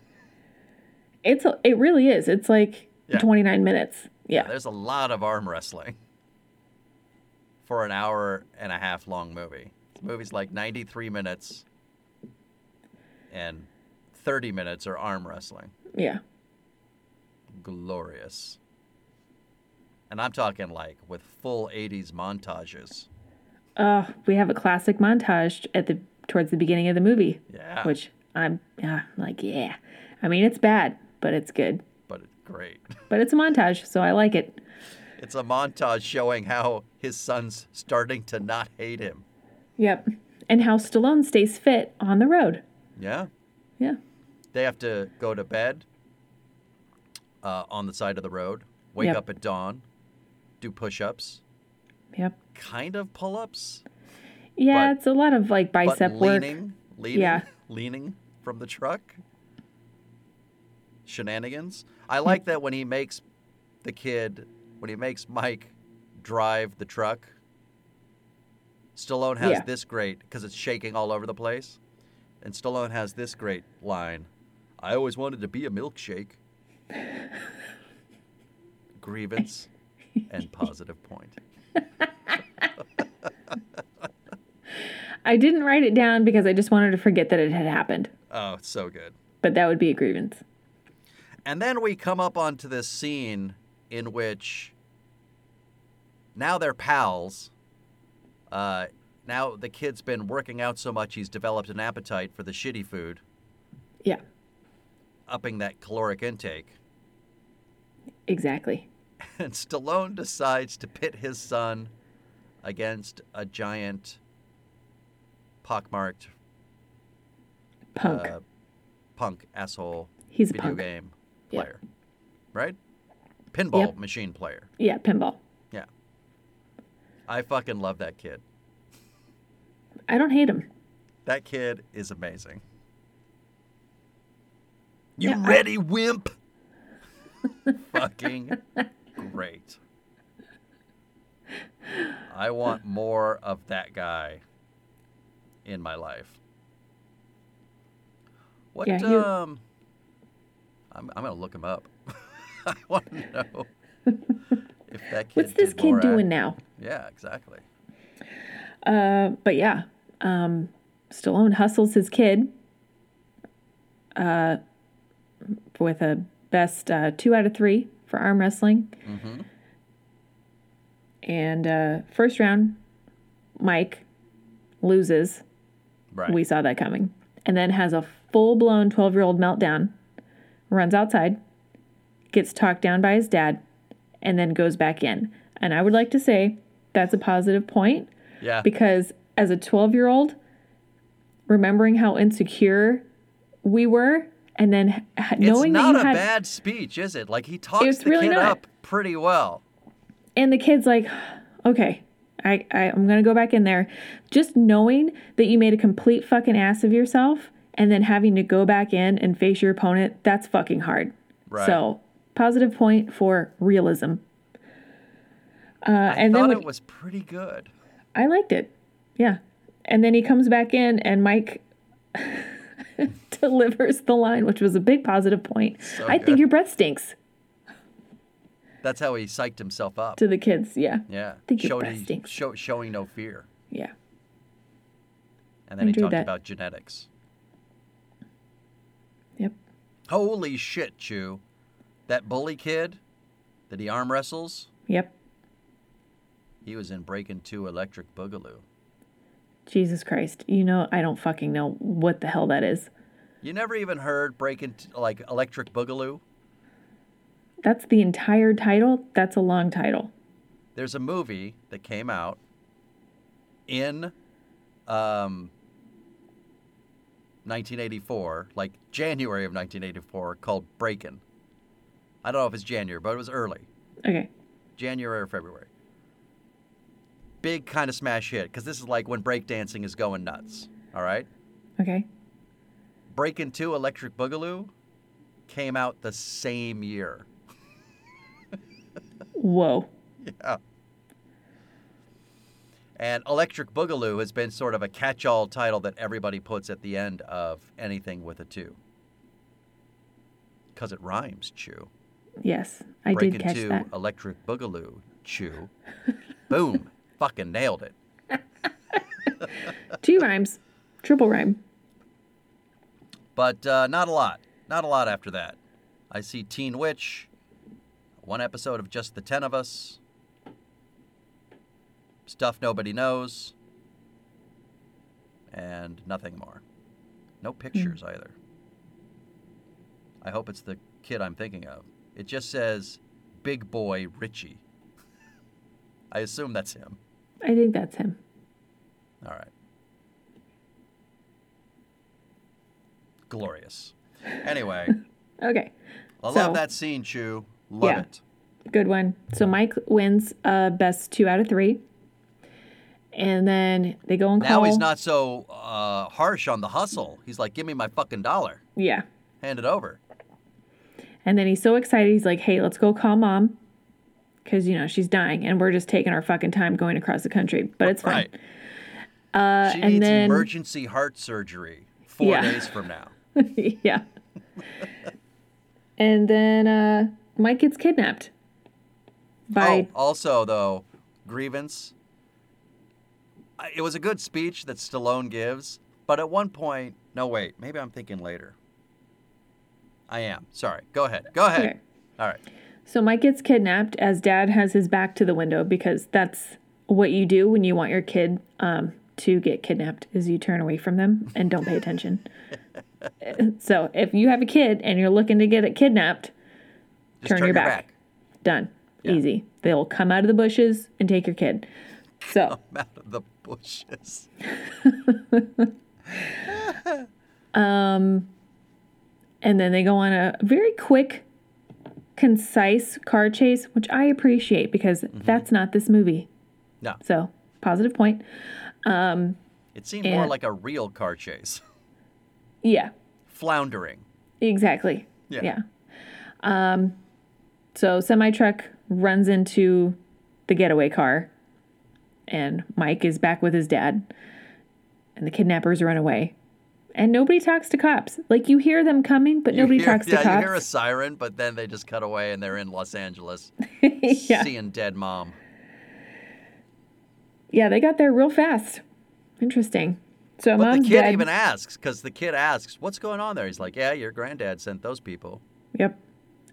It's a- it really is. It's like Yeah. 29 minutes. Yeah. There's a lot of arm wrestling for an hour and a half long movie. This movie's like 93 minutes, and 30 minutes are arm wrestling. Yeah. Glorious. And I'm talking like with full 80s montages. Uh, we have a classic montage at the towards the beginning of the movie, Yeah. which I'm yeah, like yeah. I mean, it's bad, but it's good. but it's great. But it's a montage, so I like it. It's a montage showing how his son's starting to not hate him. Yep. And how Stallone stays fit on the road. Yeah. Yeah. They have to go to bed uh, on the side of the road, wake Yep. up at dawn, do push ups, Yep. kind of pull ups, Yeah, But- it's a lot of like bicep work. leaning, leaning, Yeah. leaning from the truck. Shenanigans. I like that when he makes the kid, when he makes Mike drive the truck. Stallone has Yeah. this great because it's shaking all over the place, and Stallone has this great line. I always wanted to be a milkshake. Grievance and positive point. I didn't write it down because I just wanted to forget that it had happened. Oh, it's so good. But that would be a grievance. And then we come up onto this scene in which now they're pals. Uh, now the kid's been working out so much he's developed an appetite for the shitty food, Yeah, upping that caloric intake. exactly. And Stallone decides to pit his son against a giant, pockmarked Punk. uh, punk asshole He's a video punk. game player, right? Pinball Yep. machine player. Yeah, pinball. Yeah. I fucking love that kid. I don't hate him. That kid is amazing. You Yeah, I- ready, wimp? fucking great. I want more of that guy in my life. What Yeah, you- um I'm I'm gonna look him up. I want to know if that kid What's this kid doing now? Yeah, exactly. Uh, but yeah, um, Stallone hustles his kid uh, with a best uh, two out of three for arm wrestling. Mm-hmm. And uh, first round, Mike loses. Right. We saw that coming. And then has a full blown 12 year old meltdown, runs outside, gets talked down by his dad, and then goes back in. And I would like to say that's a positive point yeah. because as a 12 year old, remembering how insecure we were, and then ha- knowing that It's not a had, bad speech, is it? Like he talks the really kid not. up pretty well. and the kid's like, okay, I, I, I'm gonna go back in there. Just knowing that you made a complete fucking ass of yourself, and then having to go back in and face your opponent, that's fucking hard. Right. So, positive point for realism. Uh, I and then thought when- it was pretty good. I liked it. Yeah. And then he comes back in and Mike delivers the line, which was a big positive point. So I good. think your breath stinks That's how he psyched himself up. to the kids. Yeah. yeah. think your breath he- stinks. show, showing no fear. Yeah. And then he talked that. about genetics. Yep. Holy shit, Chu. That bully kid that he arm wrestles, Yep. he was in Breakin' 2 Electric Boogaloo. Jesus Christ. You know, I don't fucking know what the hell that is. You never even heard Breaking like Electric Boogaloo? That's the entire title. That's a long title. There's a movie that came out in um, 1984, like January of 1984, called Breakin'. I don't know if it's January, but it was early. Okay. January or February. Big kind of smash hit because this is like when breakdancing is going nuts. All right? Okay. Breakin' 2 Electric Boogaloo came out the same year. Whoa. Yeah. And Electric Boogaloo has been sort of a catch all title that everybody puts at the end of anything with a 2. Because it rhymes, Chu. Yes, I Breakin' did catch 2 that. Electric Boogaloo, Chu. Boom. Fucking nailed it. Two rhymes. Triple rhyme. But uh, not a lot. Not a lot after that. I see Teen Witch, one episode of Just the Ten of Us, Stuff Nobody Knows, and nothing more. No pictures either. I hope it's the kid I'm thinking of. It just says Big Boy Richie. I assume that's him. I think that's him. All right. Glorious. Anyway, Okay. I So- love that scene, Chu. Love Yeah. it. Good one. So Mike wins uh best two out of three. And then they go and call. Now he's not so uh, harsh on the hustle. He's like, give me my fucking dollar. Yeah. Hand it over. And then he's so excited. He's like, hey, let's go call mom. Because, you know, she's dying and we're just taking our fucking time going across the country. But it's fine. Right. Uh, She and needs then, emergency heart surgery four Yeah. days from now. yeah. and then uh, Mike gets kidnapped by. Oh, also, though, grievance. It was a good speech that Stallone gives, but at one point, no, wait, maybe I'm thinking later. I am. Sorry. Go ahead. Go ahead. Okay. All right. So Mike gets kidnapped as dad has his back to the window because that's what you do when you want your kid um, to get kidnapped is you turn away from them and don't pay attention. so if you have a kid and you're looking to get it kidnapped, Just Turn your back. done. Yeah. Easy. They'll come out of the bushes and take your kid. So I'm out of the bushes. um and then they go on a very quick, concise car chase, which I appreciate because that's not this movie. No, So positive point. it seemed more like a real car chase. Yeah. Floundering. Exactly. Yeah. Yeah. Um, so semi truck runs into the getaway car, and Mike is back with his dad, and the kidnappers run away, and nobody talks to cops. Like you hear them coming, but You nobody hear- talks yeah, to cops. Yeah, you hear a siren, but then they just cut away and they're in Los Angeles yeah. seeing dead mom. yeah, they got there real fast. Interesting. So But the kid dead. even asks, because the kid asks, "What's going on there?" He's like, "Yeah, your granddad sent those people." Yep.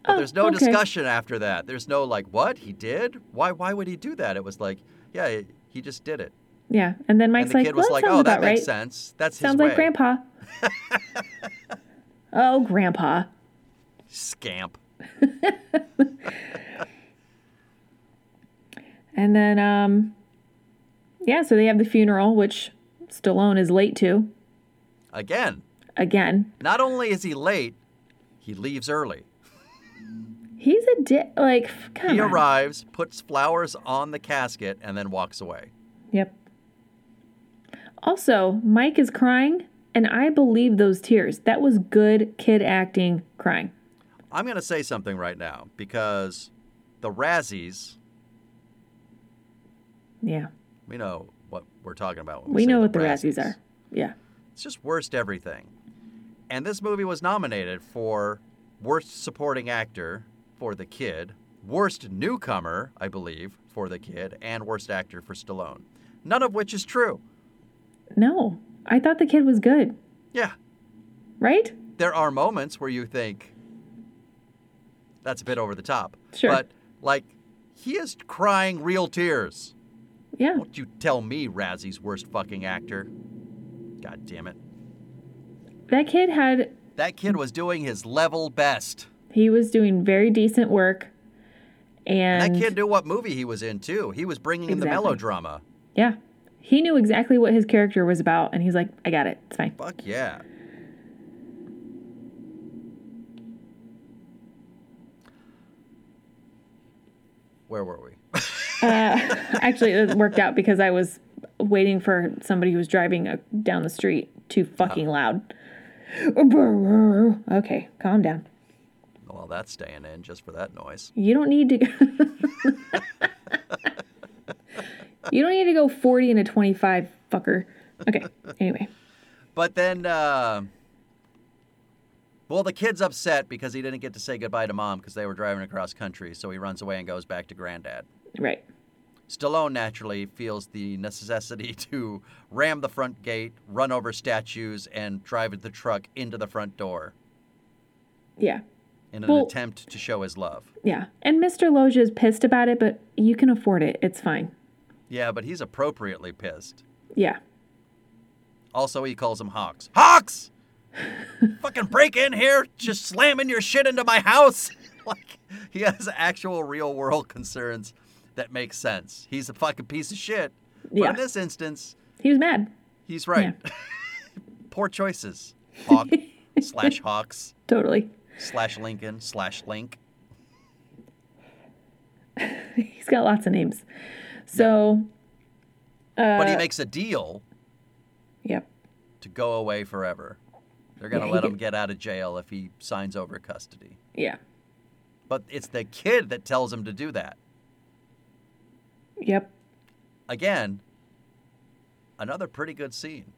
But Oh, there's no oh, okay. discussion after that. There's no like, "What he did? Why? Why would he do that?" It was like, "Yeah, he just did it." Yeah, and then Mike's and the like, kid was well, like, "Oh, that makes right. sense. That's his Sounds like. Grandpa. oh, Grandpa. Scamp. And then, um, yeah, so they have the funeral, which Stallone is late to. Again, Again, not only is he late, he leaves early. he's a dick. like, come he on. arrives, puts flowers on the casket, and then walks away. Yep. Also, Mike is crying, and I believe those tears. That was good kid acting crying. I'm going to say something right now because the Razzies, Yeah. we know what we're talking about. We, We know what the Razzies are. Yeah. It's just worst everything. And this movie was nominated for Worst Supporting Actor for The Kid, Worst Newcomer, I believe, for The Kid, and Worst Actor for Stallone. None of which is true. No, I thought the kid was good, Yeah, right? there are moments where you think that's a bit over the top. Sure. But, like, he is crying real tears. Yeah. Don't you tell me Razzie's worst fucking actor. God damn it. That kid had That kid was doing his level best. he was doing very decent work and, And that kid knew what movie he was in too. He was bringing in the melodrama. yeah. He knew exactly what his character was about and he's like, I got it. It's fine. Fuck yeah. Where were we? Uh, actually, it worked out because I was waiting for somebody who was driving uh down the street too fucking loud. Okay, calm down. well, that's staying in just for that noise. You don't need to. you don't need to go 40 and a 25, fucker. Okay, anyway. But then, uh, well, the kid's upset because he didn't get to say goodbye to mom because they were driving across country. So he runs away and goes back to granddad. Right. Stallone naturally feels the necessity to ram the front gate, run over statues, and drive the truck into the front door Yeah. in an Well- attempt to show his love. Yeah. And Mr. Loggia is pissed about it, but you can afford it. It's fine. Yeah, but he's appropriately pissed. Yeah. Also, he calls him Hawks. Hawks! Fucking break in here, just slamming your shit into my house. like, he has actual real world concerns that make sense. He's a fucking piece of shit. But Yeah. in this instance, He was mad. he's right. Poor choices. Hawk slash Hawks Totally. slash Lincoln slash Link. He's got lots of names. So, uh, But he makes a deal yep. to go away forever. They're going to Yeah, let him get out of jail if he signs over custody. Yeah. But it's the kid that tells him to do that. Yep. Again, another pretty good scene.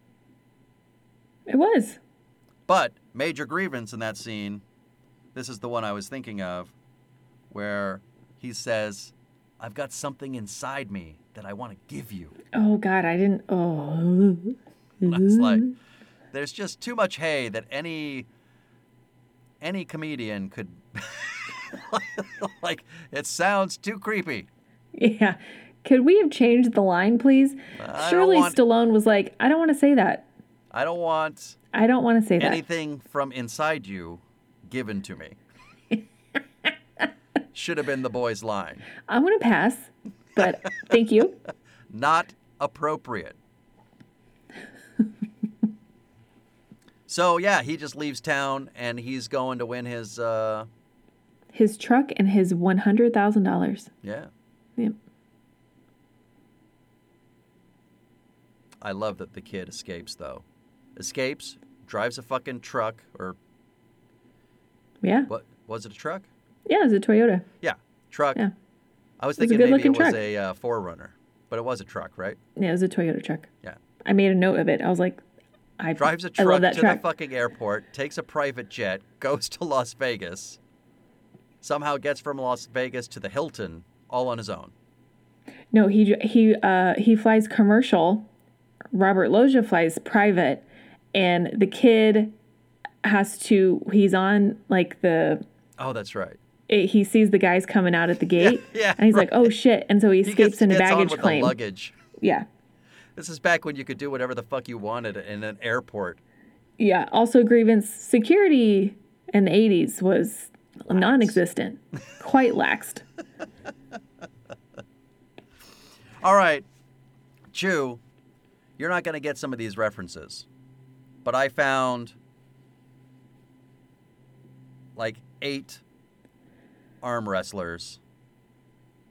It was. But major grievance in that scene, this is the one I was thinking of, where he says, I've got something inside me that I want to give you. Oh, God. I didn't. Oh. It's like there's just too much hay that any any comedian could like it sounds too creepy. Yeah. Could we have changed the line, please? I Surely want- Stallone was like, I don't want to say that. I don't want I don't want to say that. anything from inside you given to me. Should have been the boy's line. I'm going to pass, but thank you. Not appropriate. so yeah, he just leaves town and he's going to win his uh His truck and his $100,000. yeah. Yep. I love that the kid escapes though. Escapes, drives a fucking truck or Yeah. what was it a truck? Yeah, it was a Toyota. Yeah, truck. Yeah. I was It was thinking maybe it was truck. a uh, 4Runner, but it was a truck, right? Yeah, it was a Toyota truck. Yeah. I made a note of it. I was like, I Drives a truck to truck. the fucking airport, takes a private jet, goes to Las Vegas, somehow gets from Las Vegas to the Hilton all on his own. No, he he uh he flies commercial. Robert Loggia flies private, and the kid has to. He's on like the. Oh, that's right. It, he sees the guys coming out at the gate, yeah, and he's like, "Oh shit!" And so he He escapes gets, in a baggage claim. the luggage. Yeah, This is back when you could do whatever the fuck you wanted in an airport. yeah. Also, grievance security in the '80s was non-existent, quite laxed. All right, Chu, you're not going to get some of these references, but I found like eight arm wrestlers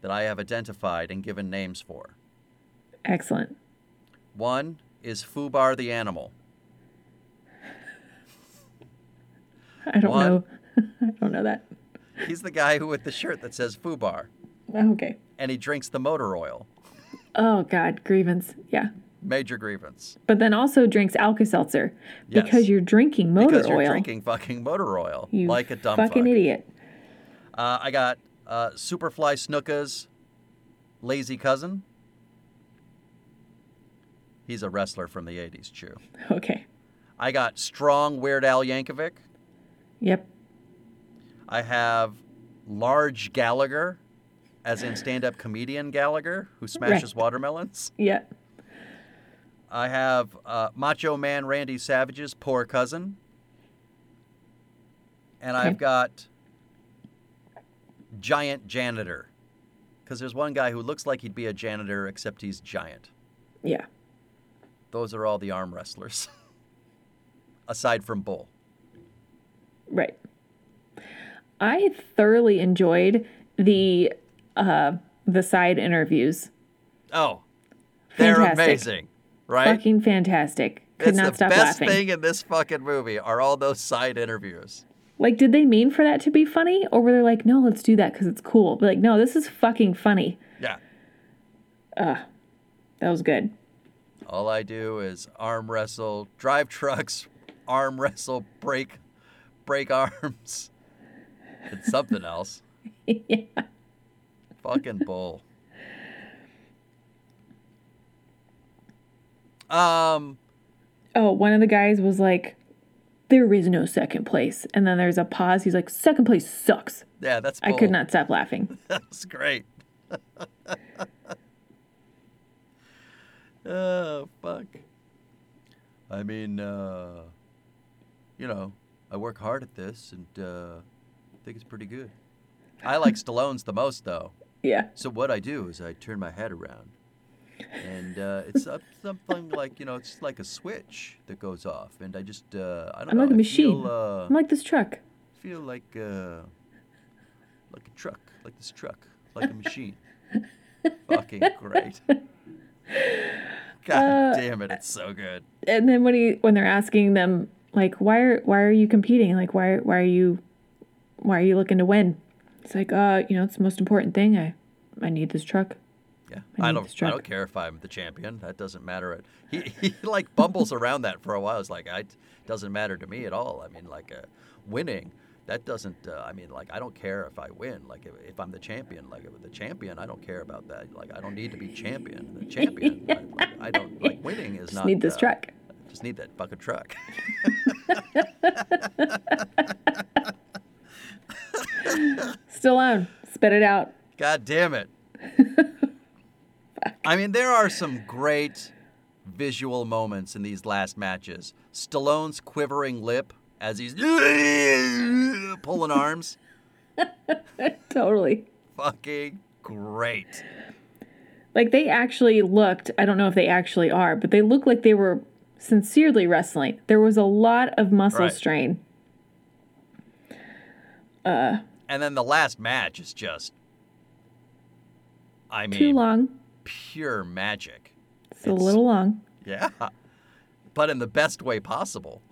that I have identified and given names for. Excellent. One is Fubar the animal. I don't One. know. I don't know that. He's the guy who with the shirt that says Fubar, oh, Okay. and he drinks the motor oil. Oh God, grievance. Yeah. Major grievance. But then also drinks Alka-Seltzer Yes. because you're drinking motor because you're oil. drinking fucking motor oil you like a dumb fucking fuck. idiot. Uh, I got uh, Superfly Snuka's lazy cousin. He's a wrestler from the 80s, Chu. Okay. I got Strong Weird Al Yankovic. Yep. I have Large Gallagher as in stand-up comedian Gallagher, who smashes watermelons. Yeah. I have uh, Macho Man Randy Savage's poor cousin. And Okay. I've got Giant Janitor. Because there's one guy who looks like he'd be a janitor, except he's giant. Yeah. Those are all the arm wrestlers. Aside from Bull. Right. I thoroughly enjoyed the uh the side interviews. Oh, they're Fantastic. amazing, right? Fucking fantastic. Could it's not the stop best laughing. thing in this fucking movie are all those side interviews. Like, did they mean for that to be funny, or were they like, no, let's do that because it's cool? But like, no, this is fucking funny. Yeah. Ugh. That was good. All I do is arm wrestle, drive trucks, arm wrestle, break, break arms. It's something else. yeah. Fucking bull. Um, Oh, one of the guys was like, there is no second place, and then there's a pause. He's like, second place sucks. yeah, that's I could not stop laughing. That's great. oh fuck. I mean, uh, you know, I work hard at this, and uh, I think it's pretty good. I like Stallone's the most, though. Yeah. So what I do is I turn my head around, and uh, it's something like you know, it's like a switch that goes off, and I just uh, I don't I'm know. like a I machine. Feel, uh, I'm like this truck. feel like uh, like a truck, like this truck, like a machine. Fucking great. God Uh, damn it, it's so good. And then when he when they're asking them like, why are why are you competing? Like, why why are you why are you looking to win? It's like, uh, you know, it's the most important thing. I I need this truck. Yeah, I I don't. I don't care if I'm the champion. That doesn't matter. He he like bumbles around that for a while. It's like I doesn't matter to me at all. I mean, like uh, winning. That doesn't. Uh, I mean, like I don't care if I win. Like if, if I'm the champion. Like if the champion, I don't care about that. Like I don't need to be champion. The champion. I, like, I don't like winning is not. Just not. need this uh, truck. Just need that fucking truck. Still on. Spit it out. God damn it. I mean, there are some great visual moments in these last matches. Stallone's quivering lip as he's pulling arms. Totally. Fucking great. Like they actually looked, I don't know if they actually are, but they look like they were sincerely wrestling. There was a lot of muscle Right. strain. Uh. And then the last match is just, I mean, Too long. Pure magic. It's a little long. Yeah. But in the best way possible.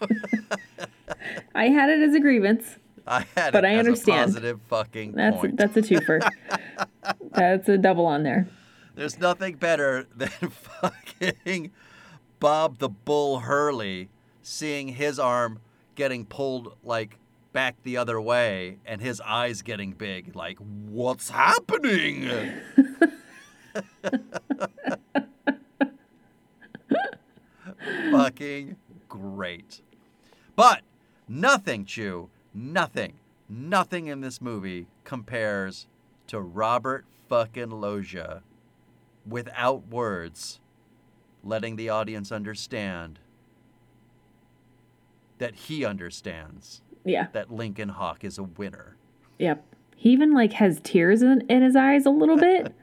I had it as a grievance. I had But it I as understand. a positive fucking That's point. that's a twofer. that's a double on there. There's nothing better than fucking Bob the Bull Hurley seeing his arm getting pulled like back the other way and his eyes getting big. Like, what's happening? fucking great. But nothing, Chu, nothing, nothing in this movie compares to Robert fucking Loggia without words, letting the audience understand that he understands Yeah. that Lincoln Hawk is a winner. Yep. He even like has tears in, in his eyes a little bit.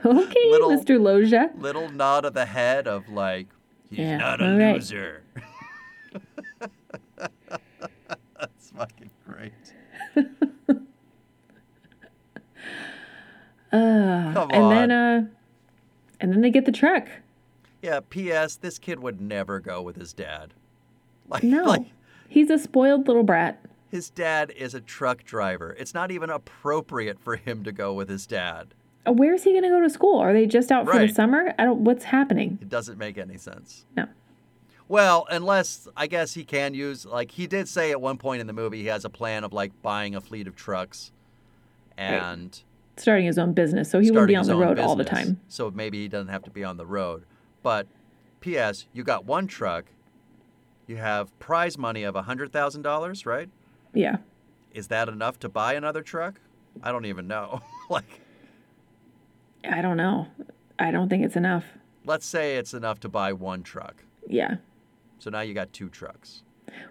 Okay, Little- Mr. Loggia. Little nod of the head of like, he's Yeah, not a right. loser. That's fucking great. Uh, and then uh and then they get the truck. Yeah, P.S. This kid would never go with his dad. Like, No. like He's a spoiled little brat. his dad is a truck driver. It's not even appropriate for him to go with his dad. Uh, Where's he going to go to school? Are they just out for the summer? I don't what's happening? It doesn't make any sense. No. Well, unless I guess he can use like he did say at one point in the movie he has a plan of like buying a fleet of trucks and Starting his own business, so he wouldn't be on the own road all the time. So maybe he doesn't have to be on the road. But P.S. You got one truck. You have prize money of hundred thousand dollars, right? Yeah. Is that enough to buy another truck? I don't even know. like, I don't know. I don't think it's enough. Let's say it's enough to buy one truck. Yeah. So now you got two trucks.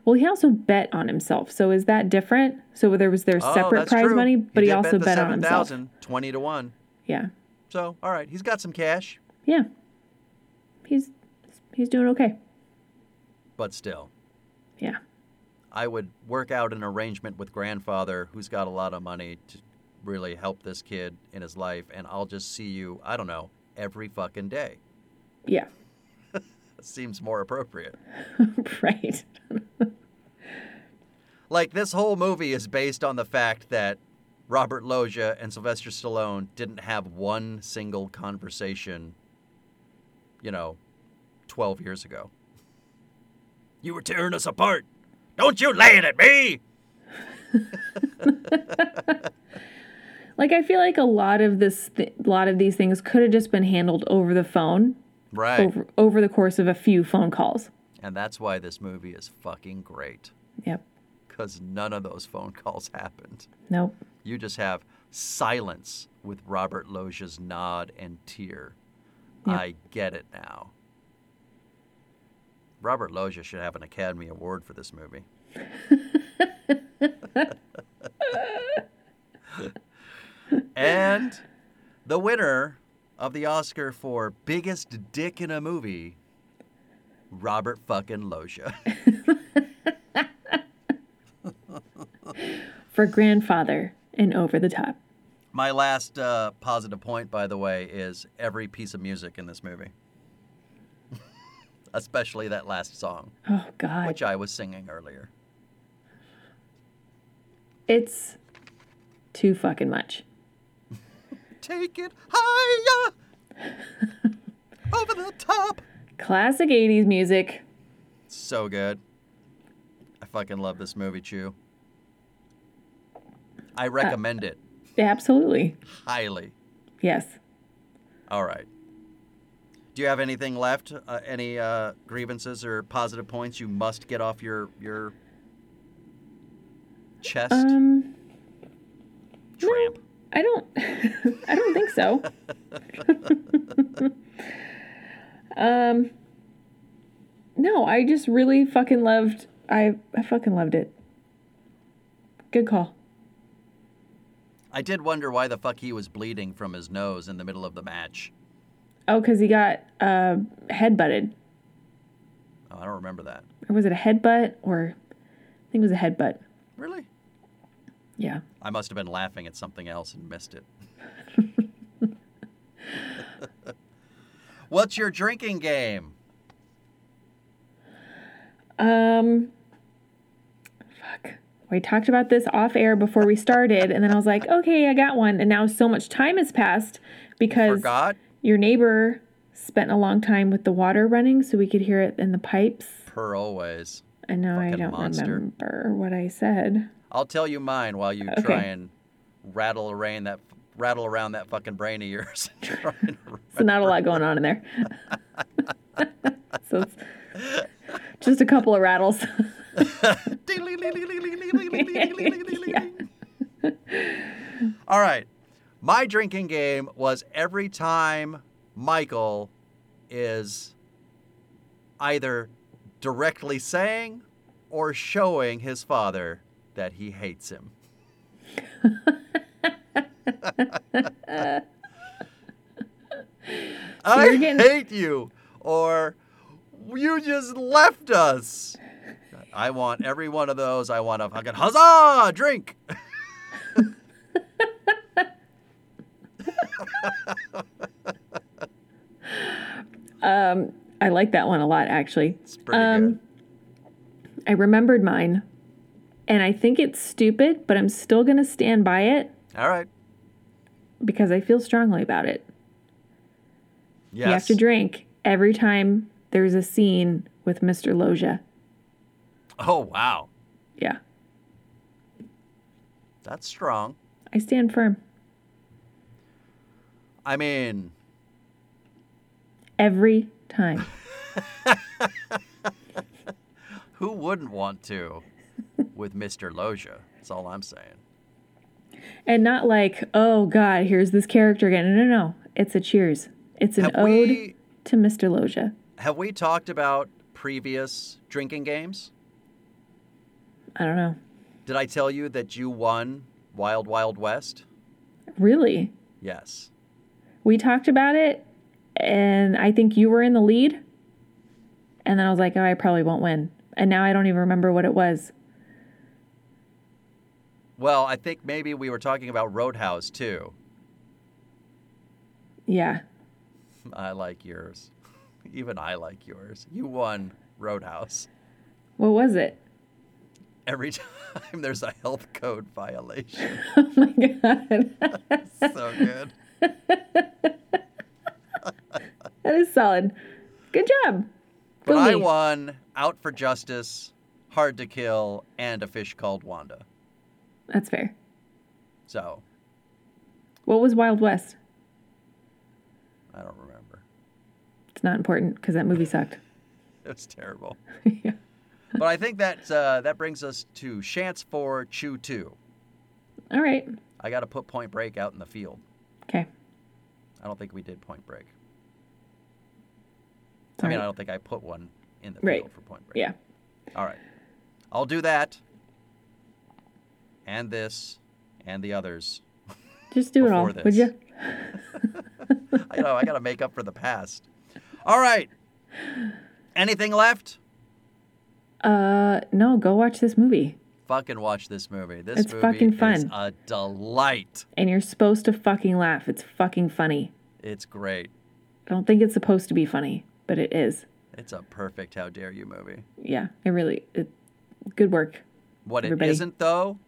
Well, he also bet on himself. So is that different? So there was their Oh, separate prize true. money, but he, did also bet, the bet on himself. 7,000, 20 to 1. Yeah. So, all right, he's got some cash, Yeah. He's he's doing okay. but still. Yeah. I would work out an arrangement with grandfather who's got a lot of money to really help this kid in his life, and I'll just see you, I don't know, every fucking day. Yeah. Seems more appropriate. right. Like, this whole movie is based on the fact that Robert Loggia and Sylvester Stallone didn't have one single conversation, you know, 12 years ago. You were tearing us apart. Don't you lay it at me! Like I feel like a lot of this th- a lot of these things could have just been handled over the phone Right. over over the course of a few phone calls. And that's why this movie is fucking great. Yep. Because none of those phone calls happened. Nope. You just have silence with Robert Loggia's nod and tear. Yep. I get it now. Robert Loggia should have an Academy Award for this movie. and the winner of the Oscar for biggest dick in a movie, Robert fucking Loggia. For grandfather and over the top. My last uh, positive point, by the way, is every piece of music in this movie, especially that last song, Oh God. which I was singing earlier. It's too fucking much. Take it higher, over the top. Classic 80s music. So good. I fucking love this movie, Chu. I recommend it Absolutely. highly. Yes. All right. Do you have anything left? Uh, any uh, grievances or positive points you must get off your your chest, Um tramp? I don't I don't think so. um No, I just really fucking loved I I fucking loved it. Good call. I did wonder why the fuck he was bleeding from his nose in the middle of the match. Oh, cuz he got uh head butted. Oh, I don't remember that. Or was it a headbutt or I think it was a headbutt. Really? Yeah. I must have been laughing at something else and missed it. What's your drinking game? Um, fuck. We talked about this off air before we started, and then I was like, okay, I got one. And now so much time has passed because Forgot? your neighbor spent a long time with the water running so we could hear it in the pipes. Per always. And now I don't monster. remember what I said. I'll tell you mine while you Okay. try and rattle around that rattle around that fucking brain of yours. and try and So not a lot going on in there. so it's just a couple of rattles. All right. My drinking game was every time Michael is either directly saying or showing his father that he hates him. I you're getting- hate you, or you just left us. I want every one of those. I want a fucking huzzah drink. I like that one a lot, actually. It's pretty Um, I remembered mine, and I think it's stupid, but I'm still going to stand by it. All right. because I feel strongly about it. Yes. You have to drink every time there's a scene with Mr. Loggia. Oh wow, Yeah, that's strong. I stand firm. I mean, Every time. who wouldn't want to with Mr. Loggia? That's all I'm saying. And not like, oh God, here's this character again. No, no, no. It's a cheers. It's an Have ode we to Mr. Loggia. have we talked about previous drinking games? I don't know. Did I tell you that you won Wild Wild West? Really? Yes. We talked about it, and I think you were in the lead. And then I was like, oh, I probably won't win. And now I don't even remember what it was. Well, I think maybe we were talking about Roadhouse too. Yeah. I like yours. Even I like yours. You won Roadhouse. What was it? Every time there's a health code violation. Oh my God. so good. that is solid. Good job. But Go I me. won Out for Justice, Hard to Kill, and A Fish Called Wanda. That's fair. So, What was Wild West? I don't remember. It's not important because that movie sucked. It was terrible. yeah. But I think that uh, that brings us to Shantz for Chu 2. All right. I got to put Point Break out in the field. Okay. I don't think we did Point Break. I mean, right. I don't think I put one in the Right. field for Point Break. Yeah. All right. I'll do that. And this and the others. Just do it all, Before would this. you? I know I got to make up for the past. All right. Anything left? Uh, no. Go watch this movie, Fucking watch this movie. This It's movie fucking is fun. a delight. and you're supposed to fucking laugh. It's fucking funny. It's great. I don't think it's supposed to be funny, but it is. It's a perfect How Dare You movie. Yeah. It really. It, good work. What Everybody. it isn't, though,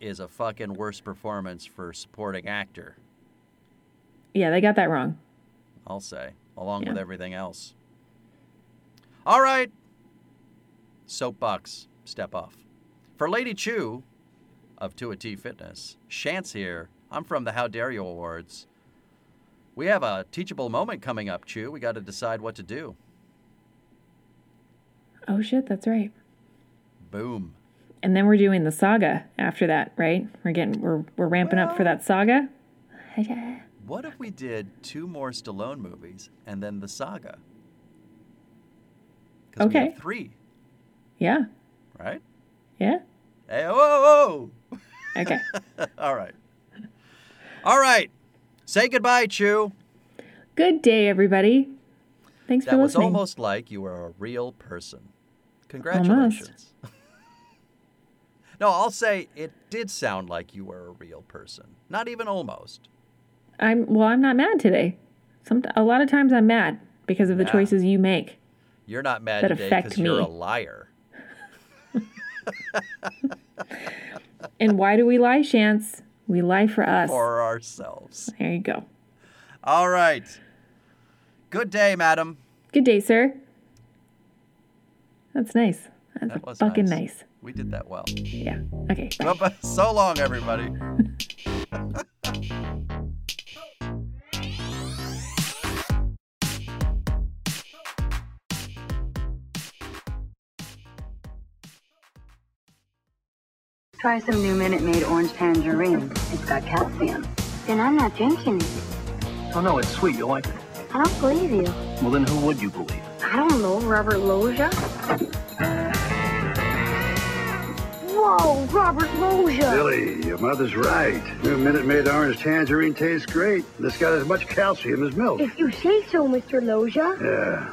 is a fucking worse performance for supporting actor, Yeah, they got that wrong. I'll say, along Yeah. with everything else. All right. Soapbox, step off. For Lady Chu of 2T Fitness, Shantz here. I'm from the How Dare You Awards. We have a teachable moment coming up, Chu. We got to decide what to do. Oh shit, that's right. Boom. And then we're doing the saga after that, right? We're getting we're we're ramping up for that saga. What if we did two more Stallone movies and then the saga? Okay. three, Yeah. right? Yeah. Hey, whoa, whoa. Okay. All right. All right. Say goodbye, Chu. Good day, everybody. Thanks That for was listening. almost like you were a real person. Congratulations. No, I'll say it did sound like you were a real person. Not even almost. I'm well. I'm not mad today. Some a lot of times I'm mad because of the Yeah. choices you make. You're not mad That today affect because you're a liar. And why do we lie, Shantz? We lie for us. For ourselves. There you go. All right. Good day, madam. Good day, sir. That's nice. That's That was fucking nice. nice. We did that well. Yeah. Okay. Bye. Bye-bye. So long, everybody. Try some new Minute Maid orange tangerine. It's got calcium. Then I'm not drinking it. Oh no, it's sweet. You'll like it. I don't believe you. Well, then who would you believe? I don't know, Robert Loggia. Whoa, Robert Loggia. Billy, your mother's right. New Minute Maid orange tangerine tastes great. It's got as much calcium as milk. If you say so, Mr. Loggia. Yeah,